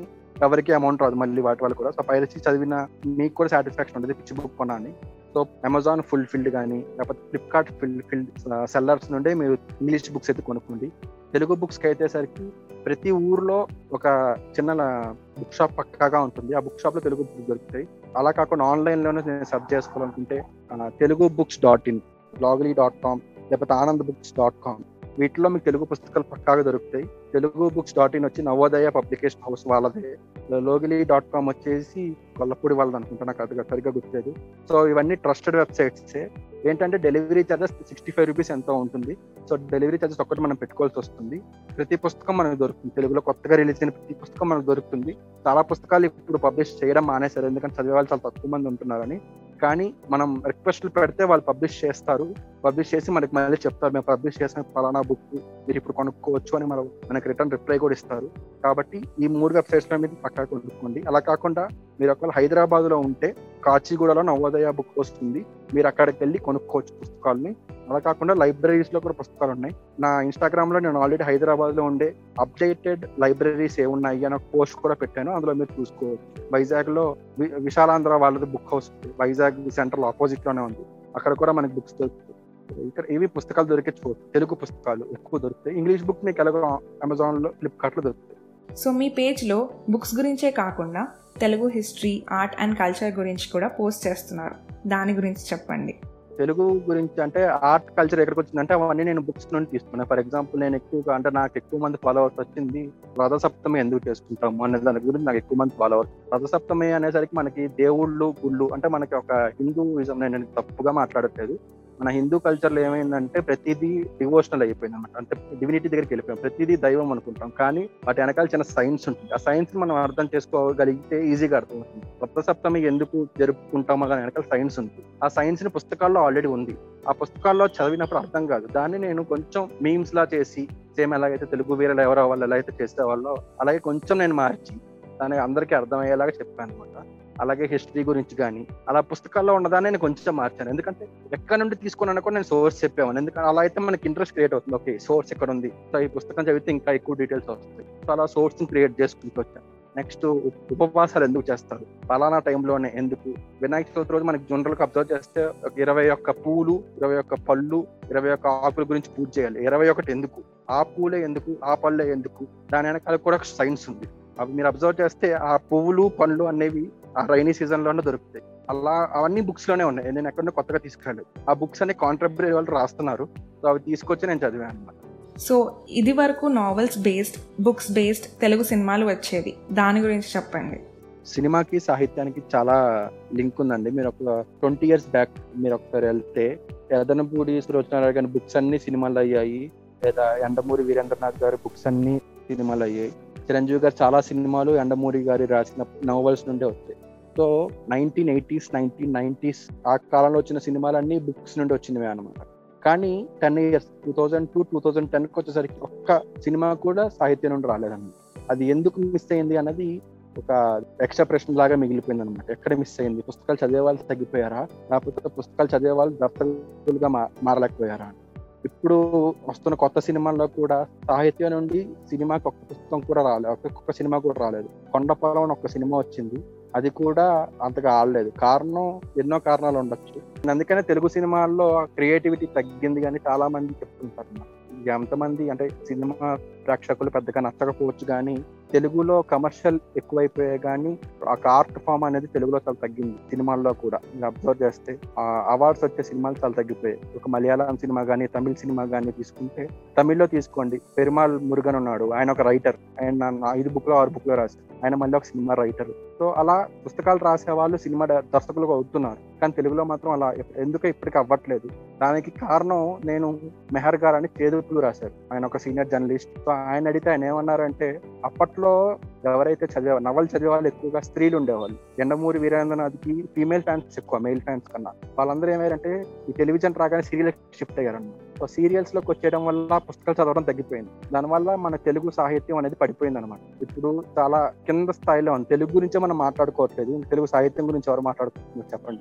ఎవరికి అమౌంట్ రాదు మళ్ళీ వాటి వాళ్ళు కూడా. సో పైరసీ చదివిన మీకు కూడా సాటిస్ఫాక్షన్ ఉంటుంది పిచ్చి బుక్ కొనాలని సో అమెజాన్ ఫుల్ ఫిల్డ్ కానీ లేకపోతే ఫ్లిప్కార్ట్ ఫుల్ ఫిల్డ్ సెల్లర్స్ నుండి మీరు ఇంగ్లీష్ బుక్స్ అయితే కొనుక్కోండి. తెలుగు బుక్స్కి అయితే సరికి ప్రతి ఊర్లో ఒక చిన్న బుక్ షాప్ పక్కాగా ఉంటుంది. ఆ బుక్ షాప్లో తెలుగు బుక్స్ దొరుకుతాయి. అలా కాకుండా ఆన్లైన్లోనే నేను సర్చ్ చేసుకోవాలనుకుంటే Telugu books dot in Logili dot com లేకపోతే ఆనంద్ బుక్స్ డాట్ కామ్ వీటిలో మీకు తెలుగు పుస్తకాలు పక్కాగా దొరుకుతాయి. తెలుగు బుక్స్ డాట్ ఇన్ వచ్చి నవోదయ పబ్లికేషన్ హౌస్ వాళ్ళదే. లోగిలీ డాట్ కామ్ వచ్చేసి కొల్లపూడి వాళ్ళది అనుకుంటా నాకు అది సరిగ్గా గుర్తులేదు. సో ఇవన్నీ ట్రస్టెడ్ వెబ్సైట్సే. ఏంటంటే delivery charges sixty five rupees ఎంతో ఉంటుంది. సో డెలివరీ ఛార్జెస్ ఒక్కటి మనం పెట్టుకోవాల్సి వస్తుంది. ప్రతి పుస్తకం మనకు దొరుకుతుంది. తెలుగులో కొత్తగా రిలీజ్ అయిన ప్రతి పుస్తకం మనకు దొరుకుతుంది. చాలా పుస్తకాలు ఇప్పుడు పబ్లిష్ చేయడం మానేశారు. ఎందుకంటే చదివే వాళ్ళు చాలా తక్కువ మంది ఉంటున్నారని. కానీ మనం రిక్వెస్ట్లు పెడితే వాళ్ళు పబ్లిష్ చేస్తారు. పబ్లిష్ చేసి మనకి మళ్ళీ చెప్తారు. మేము పబ్లిష్ చేసిన ఫలానా బుక్ మీరు ఇప్పుడు కొనుక్కోవచ్చు అని మనం మనకి రిటర్న్ రిప్లై కూడా ఇస్తారు. కాబట్టి ఈ మూడు వెబ్సైట్స్ మీద మీరు పక్కా కొనుక్కోండి. అలా కాకుండా మీరు ఒకవేళ హైదరాబాద్లో ఉంటే కాచిగూడలో నవోదయ బుక్ వస్తుంది. మీరు అక్కడికి వెళ్ళి కొనుక్కోవచ్చు పుస్తకాలని. అలా కాకుండా లైబ్రరీస్లో కూడా పుస్తకాలు ఉన్నాయి. నా ఇన్స్టాగ్రామ్లో నేను ఆల్రెడీ హైదరాబాద్లో ఉండే అప్డేటెడ్ లైబ్రరీస్ ఏమున్నాయి అని ఒక పోస్ట్ కూడా పెట్టాను. అందులో మీరు చూసుకోవచ్చు. వైజాగ్లో వి- విశాలాంధ్ర వాళ్ళది బుక్ హౌస్ వైజాగ్ సెంటర్ ఆపోజిట్లోనే ఉంది. అక్కడ కూడా మనకి బుక్స్ దొరుకుతాయి. ఇక్కడ ఏవి పుస్తకాలు దొరికే చోటు. తెలుగు పుస్తకాలు ఎక్కువ దొరుకుతాయి. ఇంగ్లీష్ బుక్ మీకు ఎలాగో అమెజాన్లో ఫ్లిప్కార్ట్లో దొరుకుతాయి. సో మీ పేజ్లో బుక్స్ గురించే కాకుండా Telugu history art and culture గురించి కూడా పోస్ట్ చేస్తున్నారు. దాని గురించి చెప్పండి. తెలుగు గురించి అంటే ఆర్ట్ కల్చర్ ఎక్కడికి వచ్చిందంటే అవన్నీ నేను బుక్స్ నుండి తీసుకున్నాను. ఫర్ ఎగ్జాంపుల్ నేను ఎక్కువగా అంటే నాకు ఎక్కువ మంది ఫాలోవర్స్ వచ్చింది రథసప్తమి ఎందుకు చేసుకుంటాము అనే దాని గురించి నాకు ఎక్కువ మంది ఫాలోవర్స్. రథసప్తమి అనేసరికి మనకి దేవుళ్ళు గుళ్ళు అంటే మనకి ఒక హిందూయిజం నేను తప్పుగా మాట్లాడట్లేదు. మన హిందూ కల్చర్లో ఏమైందంటే ప్రతిదీ డివోషనల్ అయిపోయింది అనమాట అంటే డివినిటీ దగ్గరికి వెళ్ళిపోయాం. ప్రతిదీ దైవం అనుకుంటాం. కానీ వాటి వెనకాల చిన్న సైన్స్ ఉంటుంది. ఆ సైన్స్ మనం అర్థం చేసుకోగలిగితే ఈజీగా అర్థమవుతుంది. కొత్త సప్తమి ఎందుకు జరుపుకుంటామో దాని వెనకాల సైన్స్ ఉంది. ఆ సైన్స్ని పుస్తకాల్లో ఆల్రెడీ ఉంది. ఆ పుస్తకాల్లో చదివినప్పుడు అర్థం కాదు. దాన్ని నేను కొంచెం మీమ్స్ లా చేసి సేమ్ ఎలాగైతే తెలుగు వీరలు ఎవరో వాళ్ళు ఎలా అయితే చేసేవాళ్ళో అలాగే కొంచెం నేను మార్చి దాన్ని అందరికీ అర్థమయ్యేలాగా చెప్పాను అనమాట అలాగే హిస్టరీ గురించి కానీ అలా పుస్తకాల్లో ఉన్నదాన్ని నేను కొంచెం మార్చాను. ఎందుకంటే ఎక్కడ నుండి తీసుకున్నాను కూడా నేను సోర్స్ చెప్పాను ఎందుకంటే అలా అయితే మనకి ఇంట్రెస్ట్ క్రియేట్ అవుతుంది. ఓకే సోర్స్ ఎక్కడ ఉంది సో ఈ పుస్తకం చదివితే ఇంకా ఎక్కువ డీటెయిల్స్ వస్తాయి. సో అలా సోర్స్ క్రియేట్ చేసుకుంటూ వచ్చాను నెక్స్ట్ ఉపవాసాలు ఎందుకు చేస్తారు? ఫలానా టైంలోనే ఎందుకు? వినాయక చవితి రోజు మనకి జనరల్గా అబ్జర్వ్ చేస్తే ఇరవై ఒక్క పూలు ఇరవై ఒక్క పళ్ళు ఇరవై ఒక్క ఆకుల గురించి పూజ చేయాలి. ఇరవై ఒకటి ఎందుకు? ఆ పూలే ఎందుకు? ఆ పళ్ళే ఎందుకు? దాని వెనకాల కూడా ఒక సైన్స్ ఉంది. అవి మీరు అబ్జర్వ్ చేస్తే ఆ పువ్వులు పండ్లు అనేవి ఆ రైనీ సీజన్లోనే దొరుకుతాయి. అలా అవన్నీ బుక్స్లోనే ఉన్నాయి. నేను ఎక్కడో కొత్తగా తీసుకురాలేదు ఆ బుక్స్ అన్ని కాంట్రబరీ వాళ్ళు రాస్తున్నారు. సో అవి తీసుకొచ్చి నేను చదివాను అనమాట సో ఇది వరకు novels based books based Telugu సినిమాలు వచ్చేవి. దాని గురించి చెప్పండి. సినిమాకి సాహిత్యానికి చాలా లింక్ ఉందండి. మీరు ఒక ట్వంటీ ఇయర్స్ బ్యాక్ మీరు ఒకసారి వెళ్తే ఎదనపూడి సులోచనారావు గారి బుక్స్ అన్ని సినిమాలు అయ్యాయి. లేదా ఎండమూరి వీరేంద్రనాథ్ గారి బుక్స్ అన్ని సినిమాలు అయ్యాయి. చిరంజీవి గారు చాలా సినిమాలు ఎండమూరి గారి రాసిన నోవెల్స్ నుండే వచ్చాయి. So nineteen eighties nineteen nineties ఆ కాలంలో వచ్చిన సినిమాలన్నీ బుక్స్ నుండి వచ్చినవే అనమాట కానీ ten years two thousand to two thousand టెన్కి వచ్చేసరికి ఒక్క సినిమా కూడా సాహిత్యం నుండి రాలేదన్నమాట. అది ఎందుకు మిస్ అయింది అన్నది ఒక ఎక్స్ట్రా ప్రశ్న లాగా మిగిలిపోయింది అనమాట ఎక్కడ మిస్ అయింది? పుస్తకాలు చదివే వాళ్ళు తగ్గిపోయారా? లేకపోతే పుస్తకాలు చదివే వాళ్ళు దర్శకులుగా మా మారలేకపోయారా? ఇప్పుడు వస్తున్న కొత్త సినిమాల్లో కూడా సాహిత్యం నుండి సినిమాకి ఒక్క పుస్తకం కూడా రాలేదు ఒక్కొక్క సినిమా కూడా రాలేదు. కొండపాలెం అని ఒక సినిమా వచ్చింది. అది కూడా అంతగా ఆడలేదు. కారణం ఎన్నో కారణాలు ఉండొచ్చు. అందుకనే తెలుగు సినిమాల్లో క్రియేటివిటీ తగ్గింది కానీ చాలా మంది చెప్తుంటారు ఎంతమంది అంటే సినిమా ప్రేక్షకులు పెద్దగా నచ్చకపోవచ్చు కానీ తెలుగులో కమర్షియల్ ఎక్కువైపోయాయి కానీ ఒక ఆర్ట్ ఫామ్ అనేది తెలుగులో చాలా తగ్గింది సినిమాల్లో కూడా. మీరు అబ్జర్వ్ చేస్తే అవార్డ్స్ వచ్చే సినిమాలు చాలా తగ్గిపోయాయి. ఒక మలయాళం సినిమా కానీ తమిళ సినిమా కానీ తీసుకుంటే తమిళ్ళో తీసుకోండి. పెరుమాల్ మురుగన్ ఉన్నాడు ఆయన ఒక రైటర్ ఆయన ఐదు బుక్లో ఆరు బుక్లో రాశారు ఆయన మళ్ళీ ఒక సినిమా రైటర్ సో అలా పుస్తకాలు రాసే వాళ్ళు సినిమా దర్శకులుగా అవుతున్నారు. కానీ తెలుగులో మాత్రం అలా ఎందుకు ఎందుకో ఇప్పటికీ అవ్వట్లేదు. దానికి కారణం నేను మెహర్ గారు అని చేదుపులు రాశారు. ఆయన ఒక సీనియర్ జర్నలిస్ట్. సో ఆయన అడిగితే ఆయన ఏమన్నారంటే అప్పట్లో ఎవరైతే చదివే నవలు చదివే వాళ్ళు ఎక్కువగా స్త్రీలు ఉండేవాళ్ళు. ఎండమూరి వీరేంద్రనాథ్కి ఫీమేల్ ఫ్యాన్స్ ఎక్కువ మెయిల్ ఫ్యాన్స్ కన్నా. వాళ్ళందరూ ఏమయ్యారంటే ఈ టెలివిజన్ రాగానే సీరియల్ షిఫ్ట్ అయ్యారన్నమాట. సీరియల్స్లోకి వచ్చేయడం వల్ల పుస్తకాలు చదవడం తగ్గిపోయింది. దానివల్ల మన తెలుగు సాహిత్యం అనేది పడిపోయింది అనమాట ఇప్పుడు చాలా కింద స్థాయిలో ఉంది తెలుగు గురించే మనం మాట్లాడుకోవట్లేదు. తెలుగు సాహిత్యం గురించి ఎవరు మాట్లాడుకుంటున్నారు చెప్పండి.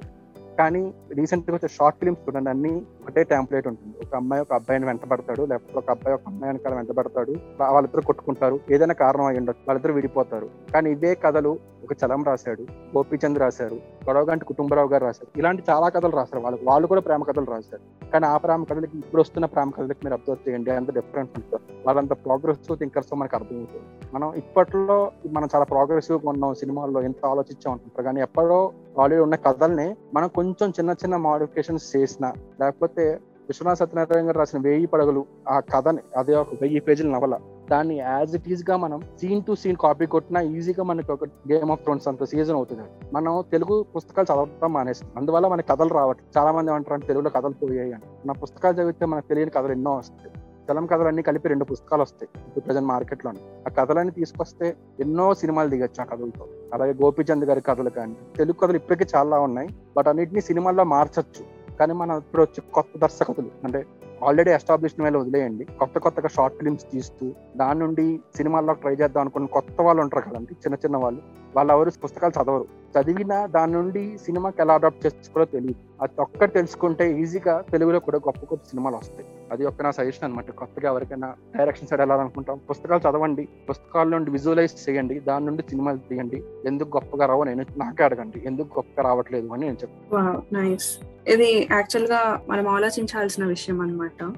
కానీ రీసెంట్గా వచ్చే షార్ట్ ఫిల్మ్స్ చూడండి అన్ని ఒకటే టెంప్లెట్ ఉంటుంది. ఒక అమ్మాయి ఒక అబ్బాయిని వెంటబడతాడు లేకపోతే ఒక అబ్బాయి ఒక అమ్మాయి వెనకాల వెంటబడతాడు వాళ్ళిద్దరు కొట్టుకుంటారు ఏదైనా కారణం అయ్యి ఉండొచ్చు వాళ్ళిద్దరు విడిపోతారు. కానీ ఇవే కథలు ఒక చలం రాశాడు గోపీచంద్ రాశారు గొడవగంటి కుటుంబరావు గారు రాశారు. ఇలాంటి చాలా కథలు రాశారు వాళ్ళు వాళ్ళు కూడా ప్రేమ కథలు రాశారు కానీ ఆ ప్రేమ కథలకి ఇప్పుడు వస్తున్న ప్రేమ కథలకి మీరు అబ్జర్వ్ చేయండి అంత డిఫరెన్స్ ఉంటుంది. వాళ్ళంత ప్రోగ్రెసివ్ థింకర్స్ మనకు అర్థమవుతుంది. మనం ఇప్పట్లో మనం చాలా ప్రోగ్రెసివ్గా ఉన్నాం సినిమాల్లో ఎంత ఆలోచించాం అనుకుంటారు. కానీ ఎప్పుడో ఆల్రెడీ ఉన్న కథల్ని మనం కొంచెం చిన్న చిన్న మాడిఫికేషన్స్ చేసిన లేకపోతే విశ్వనాథ్ సత్యనారాయణ గారు రాసిన వేయి పడగలు ఆ కథని అదే ఒక వెయ్యి పేజీల నవల దాన్ని యాజ్ ఇట్ ఈస్గా మనం సీన్ టు సీన్ కాపీ కొట్టినా ఈజీగా మనకి ఒక గేమ్ ఆఫ్ థ్రోన్స్ అంత సీజన్ అవుతుంది. మనం తెలుగు పుస్తకాలు చదవడం మానేస్తాం. అందువల్ల మనకి కథలు రావట్లేదు చాలా మంది అంటారు తెలుగులో కథలు పోయాయి అని. మన పుస్తకాలు చదివితే మనకు తెలియని కథలు ఎన్నో వస్తాయి. చలం కథలు కలిపి రెండు పుస్తకాలు వస్తాయి ఇప్పుడు ప్రజెంట్ మార్కెట్లో ఆ కథలన్నీ తీసుకొస్తే ఎన్నో సినిమాలు దిగచ్చు ఆ కథలతో. అలాగే గోపీచంద్ గారి కథలు కానీ తెలుగు కథలు ఇప్పటికీ చాలా ఉన్నాయి. బట్ అన్నిటిని సినిమాల్లో మార్చచ్చు. కానీ మనం ఇప్పుడు వచ్చి కొత్త దర్శకులు అంటే ఆల్రెడీ ఎస్టాబ్లిష్డ్ ಮೇಲೆ వదిలేయండి. కొత్త కొత్తగా షార్ట్ ఫిల్మ్స్ తీస్తూ దాని నుండి సినిమాల్లో ట్రై చేద్దాం అనుకున్న కొత్త వాళ్ళు ఉంటారు కదండి చిన్న చిన్న వాళ్ళు. వాళ్ళు ఎవరు పుస్తకాలు చదవరు. చదివిన దాని నుండి సినిమాకి ఎలా అడాప్ట్ చేసుకోవాలో తెలియదు అది ఒక్కటి తెలుసుకుంటే ఈజీగా తెలుగులో కూడా గొప్ప గొప్ప సినిమాలు వస్తాయి అది ఒక్క నా సజెషన్ అనమాట కొత్తగా ఎవరికైనా డైరెక్షన్ సైడ్ వెళ్ళాలనుకుంటాం పుస్తకాలు చదవండి. పుస్తకాల నుండి విజువలైజ్ చేయండి. దాని నుండి సినిమాలు తీయండి. ఎందుకు గొప్పగా రావో నేను నాకే అడగండి. ఎందుకు గొప్పగా రావట్లేదు అని నేను చెప్తాను. నైస్ ఇది యాక్చువల్గా మనం ఆలోచించాల్సిన విషయం అనమాట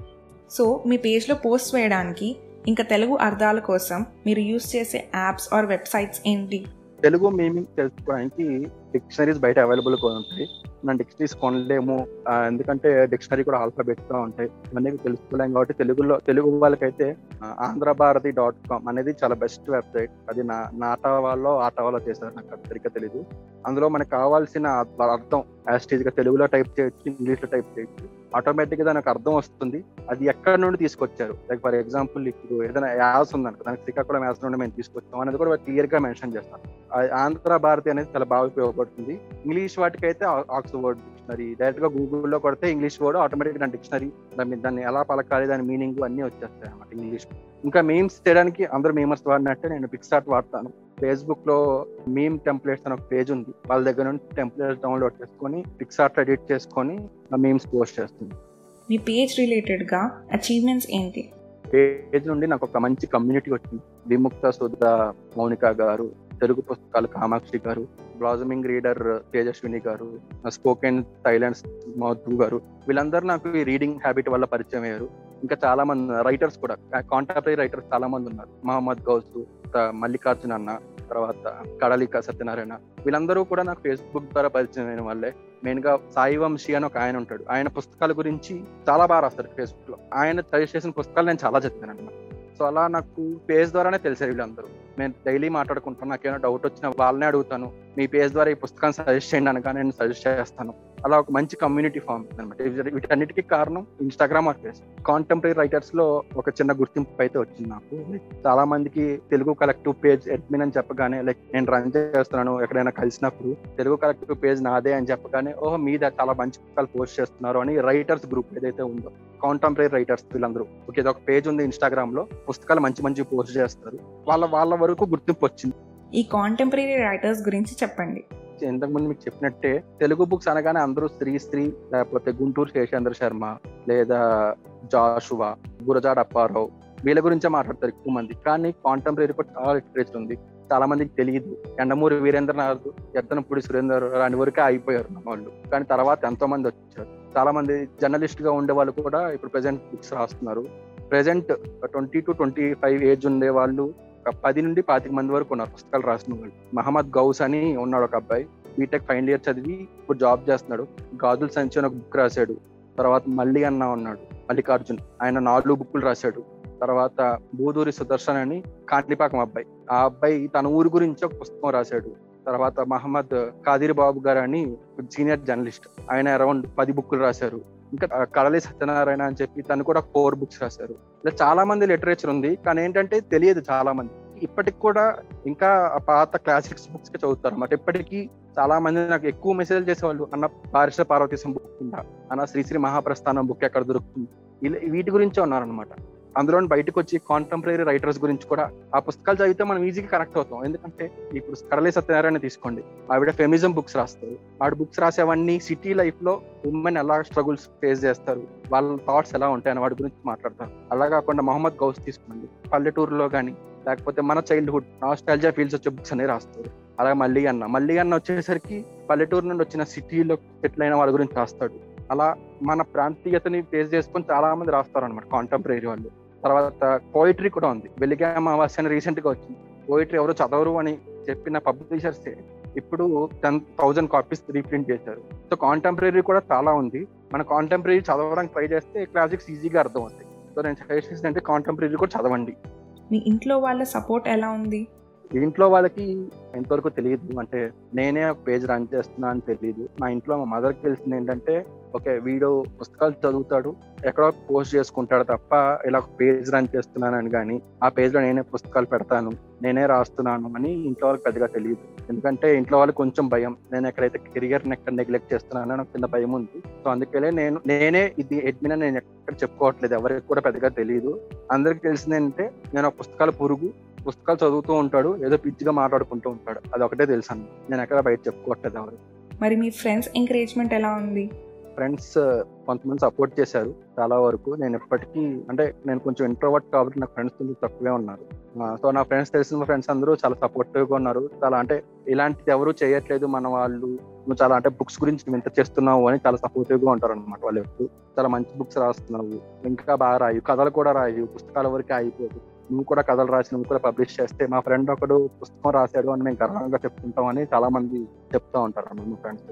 సో మీ పేజ్లో పోస్ట్ వేయడానికి ఇంకా తెలుగు అర్థాల కోసం మీరు యూస్ చేసే యాప్స్ ఆర్ వెబ్సైట్స్ ఏంటి? తెలుగు మీనింగ్ తెలుసుకోవడానికి డిక్షనరీస్ బయట అవైలబుల్ కూడా ఉంటాయి. నా డిక్షనరీస్ కొనలేము. ఎందుకంటే డిక్షనరీ కూడా ఆల్ఫాబెట్గా ఉంటాయి. ఇవన్నీ తెలుసుకోలేము కాబట్టి తెలుగులో తెలుగు వాళ్ళకైతే ఆంధ్ర భారతి డాట్ కామ్ అనేది చాలా బెస్ట్ వెబ్సైట్ అది నా నాటవాలో వాళ్ళు ఆట వాళ్ళు చేశారు. నాకు సరిగ్గా తెలీదు. అందులో మనకు కావాల్సిన అర్థం యాస్టీజ్గా తెలుగులో టైప్ చేయొచ్చు ఇంగ్లీష్లో టైప్ చేయొచ్చు. ఆటోమేటిక్గా దానికి అర్థం వస్తుంది. అది ఎక్కడి నుండి తీసుకొచ్చారు? లైక్ ఫర్ ఎగ్జాంపుల్ ఇప్పుడు ఏదైనా యాస్ ఉందనుకో దానికి శ్రీకాకుళం యాస్ నుండి మేము తీసుకొచ్చాం అనేది కూడా క్లియర్గా మెన్షన్ చేస్తాం ఆంధ్ర భారతి అనేది చాలా బాగా ఉపయోగపడుతుంది. ఇంగ్లీష్ వాటికైతే ఆక్స్ఫర్డ్ డిక్షనరీ డైరెక్ట్గా గూగుల్లో కొడితే ఇంగ్లీష్ వర్డ్ ఆటోమేటిక్ దాని డిక్షనరీ దాన్ని దాన్ని ఎలా పలకాలి దాని మీనింగ్ అన్ని వచ్చేస్తాయి అన్నమాట ఇంగ్లీష్ ఇంకా మేమ్స్ చేయడానికి అందరూ మేమర్స్ వాడినట్టే నేను పిక్సార్ట్ వాడతాను. ఫేస్బుక్లో మీమ్ టెంప్లెట్స్ అని ఒక పేజ్ ఉంది. వాళ్ళ దగ్గర నుండి టెంప్లెట్స్ డౌన్లోడ్ చేసుకొని పిక్సార్ట్ ఎడిట్ చేసుకొని ఆ మీమ్స్ పోస్ట్ చేస్తుంది. మీ పేజ్ రిలేటెడ్గా అచీవ్మెంట్స్ ఏంటి? పేజ్ నుండి నాకు ఒక మంచి కమ్యూనిటీ వచ్చింది. విముక్త సుధ మౌనిక గారు తెలుగు పుస్తకాలు కామాక్షి గారు బ్లాజమింగ్ రీడర్ తేజస్విని గారు స్పోకెన్ సైలెన్స్ మధు గారు వీళ్ళందరూ నాకు ఈ రీడింగ్ హ్యాబిట్ వల్ల పరిచయం అయ్యారు. ఇంకా చాలా మంది రైటర్స్ కూడా కాంటెంపరీ రైటర్స్ చాలా మంది ఉన్నారు. మహమ్మద్ గౌస్ మల్లికార్జున్ అన్న తర్వాత కడలిక సత్యనారాయణ. వీళ్ళందరూ కూడా నాకు ఫేస్బుక్ ద్వారా పరిచయం అయిన వాళ్ళే. మెయిన్గా సాయి వంశీ అని ఒక ఆయన ఉంటాడు. ఆయన పుస్తకాల గురించి చాలా బాగా రాస్తాడు ఫేస్బుక్లో. ఆయన సజెస్ట్ చేసిన పుస్తకాలు నేను చాలా చదివాను అన్న సో అలా నాకు పేజ్ ద్వారానే తెలిసారు వీళ్ళందరూ. నేను డైలీ మాట్లాడుకుంటాను. నాకేమైనా డౌట్ వచ్చినా వాళ్ళనే అడుగుతాను. మీ పేజ్ ద్వారా ఈ పుస్తకాన్ని సజెస్ట్ చేయండి అనగా నేను సజెస్ట్ చేస్తాను. అలా ఒక మంచి కమ్యూనిటీ ఫామ్ అనమాట వీటన్నిటికీ కారణం ఇన్స్టాగ్రామ్ ఆర్ ఫేస్ కాంటెంపరీ రైటర్స్లో ఒక చిన్న గుర్తింపు అయితే వచ్చింది నాకు. చాలా మందికి తెలుగు కలెక్టివ్ పేజ్ అడ్మిన్ అని చెప్పగానే లైక్ నేను రన్ చేస్తున్నాను ఎక్కడైనా కలిసినప్పుడు తెలుగు కలెక్టివ్ పేజ్ నాదే అని చెప్పగానే ఓహో మీద చాలా మంచి పుస్తకాలు పోస్ట్ చేస్తున్నారు అని రైటర్స్ గ్రూప్ ఏదైతే ఉందో కాంటెంపరీ రైటర్స్ వీళ్ళందరూ. ఓకే ఇది ఒక పేజ్ ఉంది ఇన్స్టాగ్రామ్లో పుస్తకాలు మంచి మంచి పోస్ట్ చేస్తారు. వాళ్ళ వాళ్ళ వరకు గుర్తింపు వచ్చింది. ఈ కాంటెంపరీ రైటర్స్ గురించి చెప్పండి. ఇంతకు ముందు మీకు చెప్పినట్టే తెలుగు బుక్స్ అనగానే అందరూ స్త్రీ స్త్రీ లేకపోతే గుంటూరు శేషేంద్ర శర్మ లేదా జాషువా గురజాడ అప్పారావు వీళ్ళ గురించే మాట్లాడతారు ఎక్కువ మంది. కానీ కాంటెంపరీ కూడా చాలా లిటరేచర్ ఉంది. చాలా మందికి తెలియదు. ఎండమూరి వీరేంద్రనాథ్ ఎత్తనపూడి సురేందర్ రాని వరకే అయిపోయారు వాళ్ళు. కానీ తర్వాత ఎంతో మంది వచ్చారు. చాలా మంది జర్నలిస్ట్గా ఉండే వాళ్ళు కూడా ఇప్పుడు ప్రెసెంట్ బుక్స్ రాస్తున్నారు. Present twenty to twenty five age ఉండే వాళ్ళు ఒక పది నుండి పాతిక మంది వరకు ఉన్నారు పుస్తకాలు రాసిన వాళ్ళు. మహమ్మద్ గౌస్ అని ఉన్నాడు ఒక అబ్బాయి. బీటెక్ ఫైనల్ ఇయర్ చదివి ఇప్పుడు జాబ్ చేస్తున్నాడు. గాజుల సంచి అని ఒక బుక్ రాశాడు. తర్వాత మల్లి అన్న ఉన్నాడు మల్లికార్జున్. ఆయన నాలుగు బుక్కులు రాశాడు. తర్వాత బూదూరి సుదర్శన్ అని కాణిపాకం అబ్బాయి. ఆ అబ్బాయి తన ఊరి గురించి ఒక పుస్తకం రాశాడు. తర్వాత మహమ్మద్ కాదిర్ బాబు గారు అని సీనియర్ జర్నలిస్ట్. ఆయన అరౌండ్ పది బుక్కులు రాశారు. ఇంకా కడలి సత్యనారాయణ అని చెప్పి తను కూడా ఫోర్ బుక్స్ రాశారు. ఇలా చాలా మంది లిటరేచర్ ఉంది కానీ ఏంటంటే తెలియదు చాలా మంది. ఇప్పటికి కూడా ఇంకా పాత క్లాసిక్స్ బుక్స్ చదువుతారు అన్నమాట. ఇప్పటికీ చాలా మంది నాకు ఎక్కువ మెసేజ్ చేసేవాళ్ళు అన్న పారిశ్ర పార్వతీశం బుక్ ఉందా? అన్న శ్రీశ్రీ మహాప్రస్థానం బుక్ ఎక్కడ దొరుకుతుంది? వీటి గురించే ఉన్నారనమాట అందులో బయటకు వచ్చి కాంటెంపరీ రైటర్స్ గురించి కూడా ఆ పుస్తకాలు చదివితే మనం ఈజీగా కనెక్ట్ అవుతాం. ఎందుకంటే ఇప్పుడు కడలే సత్యనారాయణ తీసుకోండి. ఆవిడ ఫెమిజం బుక్స్ రాస్తారు. ఆవిడ బుక్స్ రాసేవన్నీ సిటీ లైఫ్లో ఉమెన్ ఎలా స్ట్రగుల్స్ ఫేస్ చేస్తారు? వాళ్ళ థాట్స్ ఎలా ఉంటాయని వాటి గురించి మాట్లాడతారు. అలా కాకుండా మహమ్మద్ గౌస్ తీసుకోండి. పల్లెటూరులో కానీ లేకపోతే మన చైల్డ్హుడ్ నాస్టాలజా ఫీల్స్ వచ్చే బుక్స్ అనేవి రాస్తారు. అలాగే మళ్ళీ అన్న మళ్ళీ అన్న వచ్చేసరికి పల్లెటూరు నుండి వచ్చిన సిటీలో సెటిల్ అయిన వాళ్ళ గురించి రాస్తాడు. అలా మన ప్రాంతీయతని ఫేస్ చేసుకొని చాలా మంది రాస్తారు అనమాట కాంటెంపరీ వాళ్ళు. తర్వాత పోయిటరీ కూడా ఉంది. వెలిగా అమావాస్య అని రీసెంట్గా వచ్చింది. పోయిటరీ ఎవరు చదవరు అని చెప్పిన పబ్లిషర్స్ ఇప్పుడు టెన్ థౌజండ్ కాపీస్ రీప్రింట్ చేశారు. సో కాంటెంపరీ కూడా చాలా ఉంది. మన కాంటెంపరీ చదవడానికి ట్రై చేస్తే క్లాసిక్స్ ఈజీగా అర్థం అవుతాయి సో నేను సజెస్ట్ అంటే కాంటెంపరీ కూడా చదవండి. మీ ఇంట్లో వాళ్ళ సపోర్ట్ ఎలా ఉంది? ఇంట్లో వాళ్ళకి ఎంతవరకు తెలియదు అంటే నేనే పేజ్ రన్ చేస్తున్నా అని తెలియదు మా ఇంట్లో మా మదర్కి తెలిసింది ఏంటంటే ఓకే వీడు పుస్తకాలు చదువుతాడు ఎక్కడో పోస్ట్ చేసుకుంటాడు తప్ప ఇలా ఒక పేజ్ రన్ చేస్తున్నానని కానీ ఆ పేజ్లో నేనే పుస్తకాలు పెడతాను నేనే రాస్తున్నాను అని ఇంట్లో వాళ్ళకి పెద్దగా తెలియదు ఎందుకంటే ఇంట్లో వాళ్ళకి కొంచెం భయం. నేను ఎక్కడైతే కెరియర్ ఎక్కడ నెగ్లెక్ట్ చేస్తున్నాను నాకు కింద భయం ఉంది. సో అందుకనే నేను నేనే ఇది ఎడ్మిన్ అని నేను ఎక్కడ చెప్పుకోవట్లేదు. ఎవరికి కూడా పెద్దగా తెలియదు అందరికి తెలిసింది ఏంటంటే నేను ఒక పుస్తకాల పురుగు పుస్తకాలు చదువుతూ ఉంటాడు ఏదో పిచ్చిగా మాట్లాడుకుంటూ ఉంటాడు. అది ఒకటే తెలుసాను నేను ఎక్కడ బయట చెప్పుకోవట్లేదు ఎవరు మరి మీ ఫ్రెండ్స్ ఎంకరేజ్మెంట్ ఎలా ఉంది? ఫ్రెండ్స్ కొంతమంది సపోర్ట్ చేశారు చాలా వరకు. నేను ఎప్పటికీ అంటే నేను కొంచెం ఇంట్రోవర్ట్ కాబట్టి నాకు ఫ్రెండ్స్ కొంచెం తక్కువే ఉన్నారు. సో నా ఫ్రెండ్స్ తెలిసిన ఫ్రెండ్స్ అందరూ చాలా సపోర్టివ్గా ఉన్నారు. చాలా అంటే ఇలాంటిది ఎవరు చేయట్లేదు మన వాళ్ళు. నువ్వు చాలా అంటే బుక్స్ గురించి నువ్వు ఎంత చేస్తున్నావు అని చాలా సపోర్టివ్గా ఉంటారు అనమాట వాళ్ళు ఎప్పుడు. చాలా మంచి బుక్స్ రాస్తున్నావు. ఇంకా బాగా రాయు కథలు కూడా రాయు పుస్తకాల వరకే అయిపోదు నువ్వు కూడా కథలు రాసి నువ్వు కూడా పబ్లిష్ చేస్తే మా ఫ్రెండ్ ఒకడు పుస్తకం రాశాడు అని మేము గర్వంగా చెప్పుకుంటాం అని చాలా మంది చెప్తా ఉంటారు మా ఫ్రెండ్స్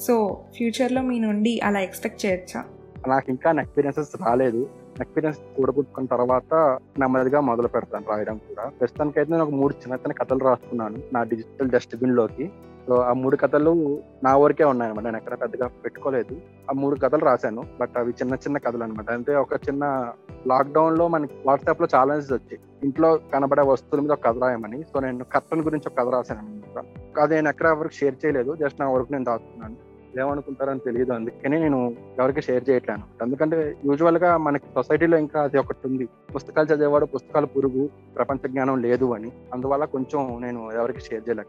సో ఫ్యూచర్లో మీ నుండి అలా ఎక్స్పెక్ట్ చేయొచ్చా? నాకు ఇంకా ఎక్స్పీరియన్సెస్ రాలేదు. ఎక్స్పీరియన్స్ కూడగొట్టుకున్న తర్వాత నెమ్మదిగా మొదలు పెడతాను రాయడం కూడా. ప్రస్తుతానికి అయితే నేను ఒక మూడు చిన్న చిన్న కథలు రాసుకున్నాను నా డిజిటల్ డస్ట్బిన్లోకి. సో ఆ మూడు కథలు నా వరకే ఉన్నాయి అనమాట నేను ఎక్కడ పెద్దగా పెట్టుకోలేదు. ఆ మూడు కథలు రాశాను. బట్ అవి చిన్న చిన్న కథలు అనమాట అంటే ఒక చిన్న లాక్డౌన్లో మనకి వాట్సాప్లో ఛాలెంజెస్ వచ్చాయి. ఇంట్లో కనబడే వస్తువుల మీద ఒక కథ రాయమని. సో నేను కర్టన్ గురించి ఒక కథ రాశాను అనమాట అది నేను ఎక్కడ ఎవరికి షేర్ చేయలేదు. జస్ట్ నా వరకు నేను దాచుకున్నాను. ఏమనుకుంటారని తెలియదు అందుకని నేను ఎవరికి షేర్ చేయట్లేను. ఎందుకంటే యూజువల్గా మనకి సొసైటీలో ఇంకా అది ఒకటి ఉంది. పుస్తకాలు చదివేవాడు పుస్తకాలు పురుగు. ప్రపంచ జ్ఞానం లేదు అని. అందువల్ల కొంచెం నేను ఎవరికి షేర్ చేయలేక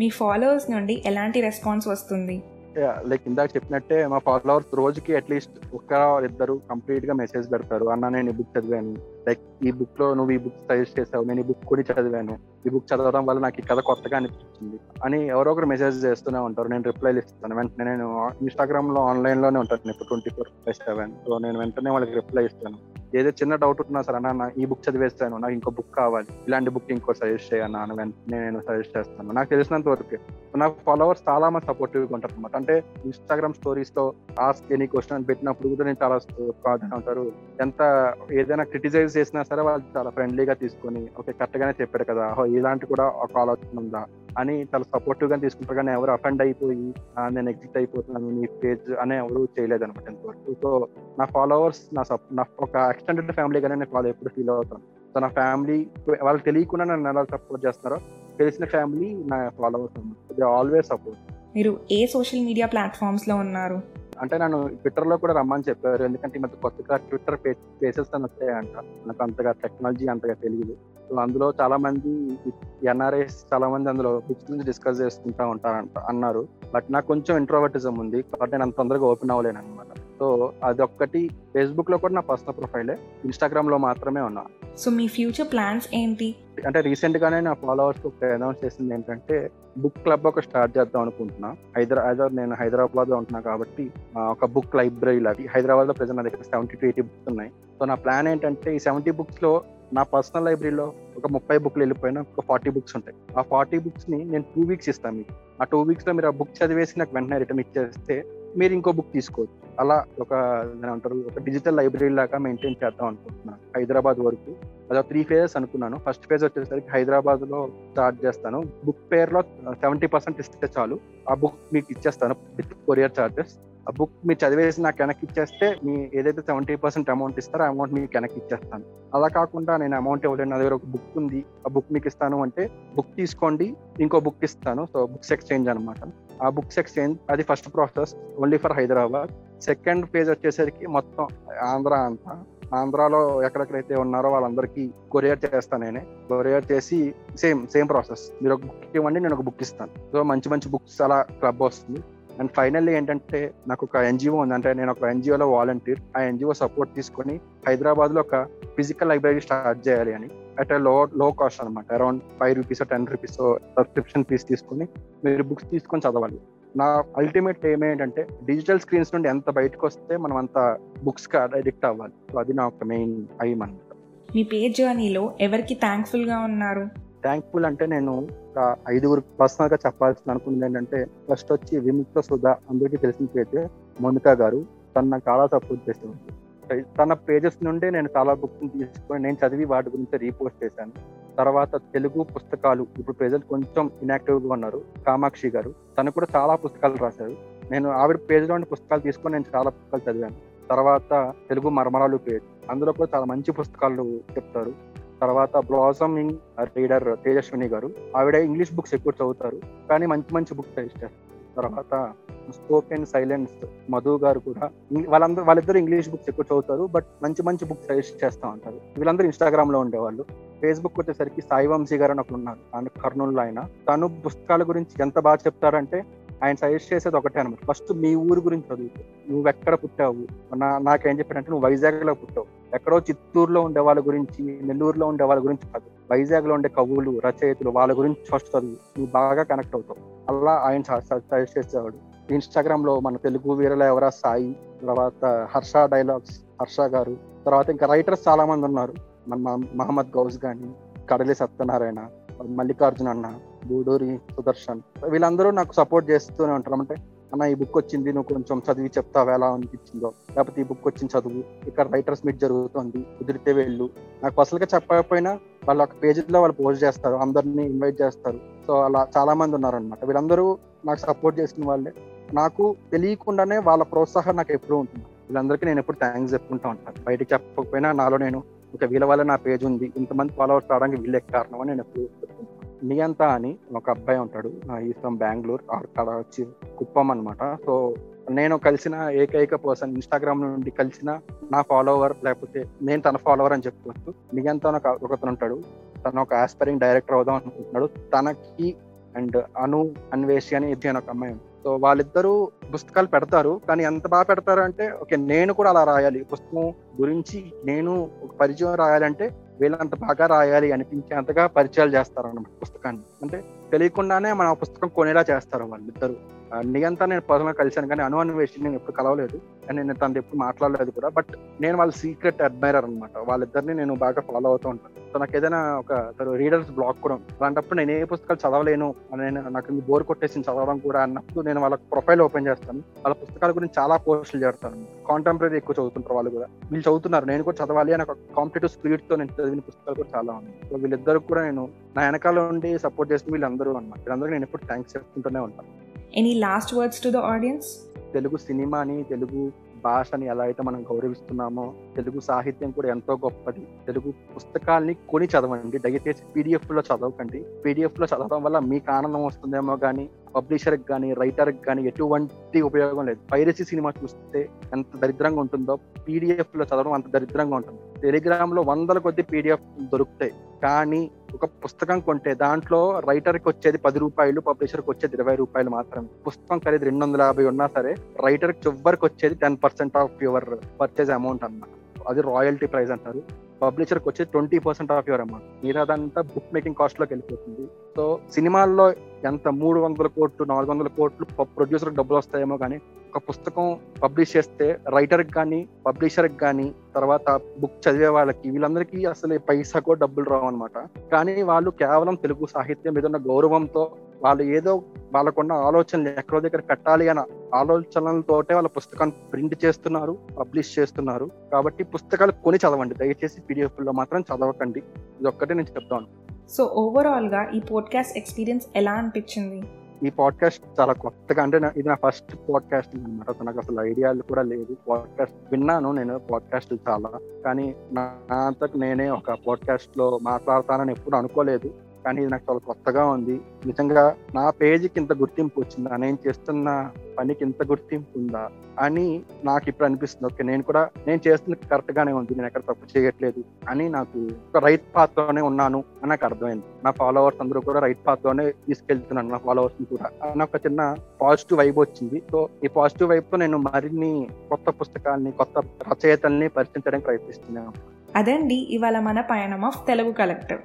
మీ ఫాలోవర్స్ నుండి ఎలాంటి రెస్పాన్స్ వస్తుంది? లైక్ ఇందాక చెప్పినట్టే మా ఫాలోవర్స్ రోజుకి అట్లీస్ట్ ఒక ఇద్దరు కంప్లీట్గా మెసేజ్ పెడతారు. అన్న నేను ఈ బుక్ చదివాను. లైక్ ఈ బుక్లో నువ్వు ఈ బుక్ సజెస్ట్ చేసావు. నేను ఈ బుక్ కూడా చదివాను. ఈ బుక్ చదవడం వల్ల నాకు ఈ కథ కొత్తగా అనిపించింది అని ఎవరో ఒకరు మెసేజ్ చేస్తూనే ఉంటారు. నేను రిప్లైలు ఇస్తాను. వెంటనే నేను ఇన్స్టాగ్రామ్లో ఆన్లైన్లోనే ఉంటాను. ఇప్పుడు twenty four by seven so నేను వెంటనే వాళ్ళకి రిప్లై ఇస్తాను. ఏదో చిన్న డౌట్ ఉన్నా సరే అన్న ఈ బుక్ చదివేస్తాను నాకు ఇంకో బుక్ కావాలి. ఇలాంటి బుక్ ఇంకో సజెస్ట్ చేయను అని వెంటనే నేను సజెస్ట్ చేస్తాను. నాకు తెలిసినంత వరకు నాకు ఫాలోవర్స్ చాలా మంది సపోర్టివ్గా ఉంటారు అనమాట అంటే ఇన్స్టాగ్రామ్ స్టోరీస్లో ఆస్క్ ఎనీ క్వశ్చన్ అని పెట్టినప్పుడు కూడా నేను చాలా ఉంటారు. ఎంత ఏదైనా క్రిటిసైజ్ చేసినా సరే వాళ్ళు చాలా ఫ్రెండ్లీగా తీసుకొని ఓకే కరెక్ట్ గానే చెప్పాడు కదా ఇలాంటి కూడా ఒక ఆలోచన ఉందా? అని చాలా సపోర్టివ్గా తీసుకుంటారు కానీ ఎవరు అఫెండ్ అయిపోయి నేను ఎగ్జిట్ అయిపోతున్నాను నీ పేజ్ అని ఎవరు చేయలేదు అనమాట ఇంతవరకు. సో నా ఫాలోవర్స్ నా నా ఒక ఎక్స్టెండెడ్ ఫ్యామిలీగానే నేను ఫాలో ఎప్పుడు ఫీల్ అవుతాను. సో నా ఫ్యామిలీ వాళ్ళు తెలియకుండా నన్ను ఎలా సపోర్ట్ చేస్తున్నారో తెలిసిన ఫ్యామిలీ నా ఫాలోవర్స్ దే ఆల్వేస్ సపోర్ట్ మీరు ఏ సోషల్ మీడియా ప్లాట్ఫామ్స్లో ఉన్నారు? అంటే నన్ను ట్విట్టర్లో కూడా రమ్మని చెప్పారు. ఎందుకంటే ఈ మధ్య కొత్తగా ట్విట్టర్ పేజెస్ అని వచ్చాయంట. నాకు అంతగా టెక్నాలజీ అంతగా తెలియదు. సో అందులో చాలా మంది ఎన్ఆర్ఐస్ చాలా మంది అందులో బుక్స్ నుంచి డిస్కస్ చేసుకుంటా ఉంటారంట అన్నారు. బట్ నాకు కొంచెం ఇంట్రోవర్టిజం ఉంది. కాబట్టి నేను అంత తొందరగా ఓపెన్ అవ్వలేను అనమాట సో అది ఒక్కటి ఫేస్బుక్లో కూడా నా పర్సనల్ ప్రొఫైలే ఇన్స్టాగ్రామ్లో మాత్రమే ఉన్నా. సో మీ ఫ్యూచర్ ప్లాన్స్ ఏంటి? అంటే రీసెంట్ గానే నా ఫాలోవర్స్ ఒక అనౌన్స్ చేసింది ఏంటంటే బుక్ క్లబ్ ఒక స్టార్ట్ చేద్దాం అనుకుంటున్నా. హైదరాబాద్ నేను హైదరాబాద్లో ఉంటున్నా కాబట్టి ఒక బుక్ లైబ్రరీ లాగా హైదరాబాద్లో ప్రజెంట్ నా దగ్గర సెవెంటీ టు ఎయిటీ బుక్స్ ఉన్నాయి. సో నా ప్లాన్ ఏంటంటే ఈ సెవెంటీ బుక్స్లో నా పర్సనల్ లైబ్రరీలో ఒక ముప్పై బుక్లు వెళ్ళిపోయినా ఒక ఫార్టీ బుక్స్ ఉంటాయి. ఆ ఫార్టీ బుక్స్ని నేను టూ వీక్స్ ఇస్తాను మీకు. ఆ టూ వీక్స్లో మీరు ఆ బుక్ చదివేసి నాకు వెంటనే రిటర్న్ ఇచ్చేస్తే మీరు ఇంకో బుక్ తీసుకోవచ్చు. అలా ఒక అంటారు ఒక డిజిటల్ లైబ్రరీ లాగా మెయింటైన్ చేద్దాం అనుకుంటున్నాను హైదరాబాద్ వరకు. అది త్రీ ఫేజెస్ అనుకున్నాను. ఫస్ట్ ఫేజ్ వచ్చేసరికి హైదరాబాద్లో స్టార్ట్ చేస్తాను. బుక్ పేర్లో సెవెంటీ పర్సెంట్ ఇస్తే చాలు. ఆ బుక్ మీకు ఇచ్చేస్తాను కొరియర్ చార్జెస్ ఆ బుక్ మీరు చదివేసి నాకు వెనక్కి ఇచ్చేస్తే మీ ఏదైతే సెవెంటీ పర్సెంట్ అమౌంట్ ఇస్తారో ఆ అమౌంట్ మీకు వెనక్కి ఇచ్చేస్తాను. అలా కాకుండా నేను అమౌంట్ ఇవ్వలేను. నా దగ్గర ఒక బుక్ ఉంది. ఆ బుక్ మీకు ఇస్తాను అంటే బుక్ తీసుకోండి ఇంకో బుక్ ఇస్తాను. సో బుక్స్ ఎక్స్చేంజ్ అనమాట ఆ బుక్స్ ఎక్స్చేంజ్ అది first process only for Hyderabad. Second phase వచ్చేసరికి మొత్తం ఆంధ్ర అంతా. ఆంధ్రాలో ఎక్కడెక్కడైతే ఉన్నారో వాళ్ళందరికీ కొరియర్ చేస్తాను నేనే. కొరియర్ చేసి సేమ్ సేమ్ ప్రాసెస్. మీరు ఒక బుక్ ఇవ్వండి నేను ఒక బుక్ ఇస్తాను. సో మంచి మంచి బుక్స్ అలా క్లబ్ వస్తుంది. అండ్ ఫైనల్లీ ఏంటంటే నాకు ఒక ఎన్జిఓ ఉంది. అంటే నేను ఒక ఎన్జిఓలో వాలంటీర్. ఆ ఎన్జిఓ సపోర్ట్ తీసుకొని హైదరాబాద్లో ఒక ఫిజికల్ లైబ్రరీ స్టార్ట్ చేయాలి అని. అట్లో లో కాస్ట్ అనమాట around five rupees ten rupees subscription fees తీసుకుని మీరు బుక్స్ తీసుకొని చదవాలి. నా అల్టిమేట్ ఎయిమ్ ఏంటంటే డిజిటల్ స్క్రీన్స్ నుండి ఎంత బయటకు వస్తే మనం అంత బుక్స్కి అడిక్ట్ అవ్వాలి. సో అది నా ఒక మెయిన్ ఎయిమ్ అనమాట మీ పేజ్ జర్నీలో ఎవరికి థ్యాంక్ఫుల్గా ఉన్నారు? థ్యాంక్ఫుల్ అంటే నేను ఒక ఐదుగురు పర్సనల్గా చెప్పాల్సిన అనుకున్నది ఏంటంటే ఫస్ట్ వచ్చి విముక్త సుధా అందరికీ తెలిసిన పేరు మోనికా గారు తను నాకు చాలా సపోర్ట్ చేస్తుంది తన పేజెస్ నుండే నేను చాలా బుక్స్ తీసుకొని నేను చదివి వాటి గురించి రీపోస్ట్ చేశాను. తర్వాత తెలుగు పుస్తకాలు ఇప్పుడు ప్రజలు కొంచెం ఇన్యాక్టివ్గా ఉన్నారు కామాక్షి గారు. తను కూడా చాలా పుస్తకాలు రాశారు. నేను ఆవిడ పేజ్లోని పుస్తకాలు తీసుకొని నేను చాలా పుస్తకాలు చదివాను. తర్వాత తెలుగు మర్మరాలు పేజ్ అందులో కూడా చాలా మంచి పుస్తకాలు చెప్తారు. తర్వాత బ్లాసమింగ్ రీడర్ తేజస్విని గారు. ఆవిడ ఇంగ్లీష్ బుక్స్ ఎక్కువ చదువుతారు. కానీ మంచి మంచి బుక్స్ సజెస్ట్ చేస్తారు. తర్వాత స్పోకెన్ సైలెన్స్ మధు గారు కూడా వాళ్ళందరూ వాళ్ళిద్దరు ఇంగ్లీష్ బుక్స్ ఎక్కువ చదువుతారు బట్ మంచి మంచి బుక్స్ సజెస్ట్ చేస్తూ ఉంటారు. వీళ్ళందరూ ఇన్స్టాగ్రామ్లో ఉండేవాళ్ళు. ఫేస్బుక్ వచ్చేసరికి సాయి వంశీ గారు అని ఒకరు ఉన్నారు ఆయన కర్నూలులో ఆయన. తను పుస్తకాల గురించి ఎంత బాగా చెప్తారంటే ఆయన సజెస్ట్ చేసేది ఒకటే అనమాట ఫస్ట్ మీ ఊరు గురించి చదువుతూ నువ్వు ఎక్కడ పుట్టావు? నా నాకేం చెప్పాడంటే నువ్వు వైజాగ్లో పుట్టావు. ఎక్కడో చిత్తూరులో ఉండే వాళ్ళ గురించి నెల్లూరులో ఉండే వాళ్ళ గురించి కాదు వైజాగ్లో ఉండే కవులు రచయితలు వాళ్ళ గురించి ఫస్ట్ చదువు. నువ్వు బాగా కనెక్ట్ అవుతావు. అలా ఆయన సజెస్ట్ చేసేవాడు. ఇన్స్టాగ్రామ్లో మన తెలుగు వీరల ఎవరా సాయి తర్వాత హర్ష డైలాగ్స్ హర్ష గారు తర్వాత ఇంకా రైటర్స్ చాలా మంది ఉన్నారు. మన మహ- మహమ్మద్ గౌస్ గాని కడలి సత్యనారాయణ మల్లికార్జున అన్న గూడూరి సుదర్శన్ వీళ్ళందరూ నాకు సపోర్ట్ చేస్తూనే ఉంటారు. అంటే అన్న ఈ బుక్ వచ్చింది నువ్వు కొంచెం చదివి చెప్తావు ఎలా అనిపించిందో? లేకపోతే ఈ బుక్ వచ్చింది చదువు ఇక్కడ రైటర్స్ మీట్ జరుగుతుంది కుదిరితే వెళ్ళు. నాకు అసలుగా చెప్పకపోయినా వాళ్ళ ఒక పేజీలో వాళ్ళు పోస్ట్ చేస్తారు అందరినీ ఇన్వైట్ చేస్తారు. సో అలా చాలా మంది ఉన్నారనమాట వీళ్ళందరూ నాకు సపోర్ట్ చేసిన వాళ్ళే. నాకు తెలియకుండానే వాళ్ళ ప్రోత్సాహం నాకు ఎప్పుడూ ఉంటుంది. వీళ్ళందరికీ నేను ఎప్పుడు థ్యాంక్స్ చెప్పుకుంటా ఉంటాను. బయటకు చెప్పకపోయినా నాలో నేను ఒక వీళ్ళ వల్ల నా పేజ్ ఉంది. ఇంతమంది ఫాలోవర్స్ రావడానికి వీళ్ళే కారణం అని నేను ఎప్పుడు నియంత అని ఒక అబ్బాయి ఉంటాడు ఈజ్ ఫ్రమ్ బెంగళూరు అక్కడ వచ్చి కుప్పం అనమాట సో నేను కలిసిన ఏకైక పర్సన్ ఇన్స్టాగ్రామ్ నుండి కలిసిన నా ఫాలోవర్ లేకపోతే నేను తన ఫాలోవర్ అని చెప్పుకోవచ్చు. నియంత ఒక- ఒకతను ఉంటాడు. తను ఒక ఆస్పైరింగ్ డైరెక్టర్ అవుదాం అనుకుంటున్నాడు. తనకి అండ్ అను అన్వేషి అని ఇది అని ఒక అమ్మాయి సో వాళ్ళిద్దరూ పుస్తకాలు పెడతారు. కానీ ఎంత బాగా పెడతారు అంటే ఓకే నేను కూడా అలా రాయాలి. పుస్తకం గురించి నేను ఒక పరిచయం రాయాలంటే వీళ్ళంత బాగా రాయాలి అనిపించేంతగా పరిచయాలు చేస్తారు అన్నమాట పుస్తకాన్ని. అంటే తెలియకుండానే మన పుస్తకం కొనేలా చేస్తారు వాళ్ళిద్దరు. నియంతా నేను పర్సనల్ కలిశాను కానీ అను వేసి నేను ఎప్పుడు కలవలేదు. అండ్ నేను తనతో ఎప్పుడు మాట్లాడలేదు కూడా. బట్ నేను వాళ్ళ సీక్రెట్ అడ్మైరర్ అనమాట వాళ్ళిద్దరిని నేను బాగా ఫాలో అవుతూ ఉంటాను. సో నాకు ఏదైనా ఒక రీడర్స్ బ్లాక్ కూడా ఉంది. అలాంటప్పుడు నేను ఏ పుస్తకాలు చదవలేను. అని నేను నాకు బోర్ కొట్టేసి చదవడం కూడా అన్నప్పుడు నేను వాళ్ళ ప్రొఫైల్ ఓపెన్ చేస్తాను. వాళ్ళ పుస్తకాల గురించి చాలా పోస్టులు చేస్తాను. కాంటెంపరీ ఎక్కువ చదువుతుంటారు వాళ్ళు కూడా. వీళ్ళు చదువుతున్నారు. నేను కూడా చదవాలి అని ఒక కాంపిటేటివ్ స్పీడ్తో నేను చదివిన పుస్తకాలు కూడా చాలా ఉన్నాయి. సో వీళ్ళిద్దరు కూడా నేను నా వెనకాల ఉండి సపోర్ట్ చేసిన వీళ్ళందరూ అన్నమాట. వీళ్ళందరూ నేను ఎప్పుడు థ్యాంక్స్ చెప్తుంటూనే ఉంటాను. Any last words to the audience Telugu సినిమాని తెలుగు భాషని ఎలా అయితే మనం గౌరవిస్తున్నామో తెలుగు సాహిత్యం కూడా ఎంతో గొప్పది. తెలుగు పుస్తకాల్ని కొని చదవండి. దయచేసి పీడిఎఫ్లో చదవకండి. పీడిఎఫ్లో చదవడం వల్ల మీకు ఆనందం వస్తుందేమో కానీ పబ్లిషర్కి కానీ రైటర్కి కానీ ఎటువంటి ఉపయోగం లేదు. పైరసీ సినిమా చూస్తే ఎంత దరిద్రంగా ఉంటుందో పీడిఎఫ్లో చదవడం అంత దరిద్రంగా ఉంటుంది. టెలిగ్రామ్లో వందల కొద్ది పీడిఎఫ్ దొరుకుతాయి. కానీ ఒక పుస్తకం కొంటే దాంట్లో రైటర్కి వచ్చేది పది రూపాయలు పబ్లిషర్కి వచ్చేది ఇరవై రూపాయలు మాత్రమే. పుస్తకం ఖరీదు రెండు వందల యాభై ఉన్నా సరే రైటర్ చివరికి వచ్చేది ten percent of your purchase amount అన్నమాట అది రాయల్టీ ప్రైస్ అంటారు. పబ్లిషర్కి వచ్చేది twenty percent of your amount. మిగతాదంతా బుక్ మేకింగ్ కాస్ట్లోకి వెళ్ళిపోతుంది. సో సినిమాల్లో ఎంత మూడు వందల కోట్లు నాలుగు వందల కోట్లు ప్రొడ్యూసర్ డబ్బులు వస్తాయేమో కానీ ఒక పుస్తకం పబ్లిష్ చేస్తే రైటర్కి కానీ పబ్లిషర్కి కానీ తర్వాత బుక్ చదివే వాళ్ళకి వీళ్ళందరికీ అసలు పైసాకో డబ్బులు రావు అనమాట కానీ వాళ్ళు కేవలం తెలుగు సాహిత్యం మీద ఉన్న గౌరవంతో వాళ్ళు ఏదో వాళ్ళకున్న ఆలోచనలు ఎక్కడో దగ్గర పెట్టాలి అన్న ఆలోచనలతోటే వాళ్ళ పుస్తకాన్ని ప్రింట్ చేస్తున్నారు పబ్లిష్ చేస్తున్నారు. కాబట్టి పుస్తకాలు కొని చదవండి. దయచేసి పీడిఎఫ్లో మాత్రం చదవకండి. ఇది ఒక్కటే నేను చెప్తాను. సో ఓవరాల్గా ఈ పోడ్కాస్ట్ ఎక్స్పీరియన్స్ ఎలా అనిపించింది? ఈ పాడ్కాస్ట్ చాలా కొత్తగా అంటే ఇది నా ఫస్ట్ పాడ్కాస్ట్ అనమాట నాకు అసలు ఐడియాలు కూడా లేదు. పాడ్కాస్ట్ విన్నాను నేను పాడ్కాస్ట్ చాలా. కానీ నా అంతకు నేనే ఒక పాడ్కాస్ట్లో మాట్లాడతానని ఎప్పుడు అనుకోలేదు. కానీ ఇది నాకు చాలా కొత్తగా ఉంది. నిజంగా నా పేజీకి ఇంత గుర్తింపు వచ్చిందా? నేను చేస్తున్న పనికి ఇంత గుర్తింపు ఉందా? అని నాకు ఇప్పుడు అనిపిస్తుంది. ఓకే నేను కూడా నేను చేస్తున్న కరెక్ట్ గానే ఉంది. నేను ఎక్కడ తప్పు చేయట్లేదు అని నాకు ఒక రైట్ పాత్లోనే ఉన్నాను అని నాకు అర్థమైంది. నా ఫాలోవర్స్ అందరూ కూడా రైట్ పాత్లోనే తీసుకెళ్తున్నాను నా ఫాలోవర్స్ కూడా. అని ఒక చిన్న పాజిటివ్ వైబ్ వచ్చింది. సో ఈ పాజిటివ్ వైబ్తో నేను మరిన్ని కొత్త పుస్తకాల్ని కొత్త రచయితల్ని పరిచయించడానికి ప్రయత్నిస్తున్నాను. అదండి ఇవాళ మన పయనం ఆఫ్ తెలుగు కలెక్టర్.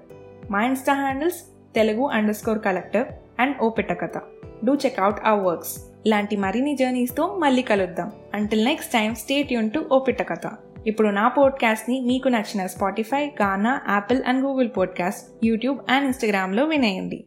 మా Insta handles Telugu underscore collector and O Pittakatha do check out ఆ వర్క్స్ ఇలాంటి మరిన్ని జర్నీస్తో మళ్ళీ కలుద్దాం. అంటిల్ నెక్స్ట్ టైం స్టేట్ యూన్ టు ఓ పిట్టకథ ఇప్పుడు నా పోడ్కాస్ట్ని మీకు నచ్చిన Spotify Gaana Apple and Google podcast YouTube and ఇన్స్టాగ్రామ్లో వినేయండి.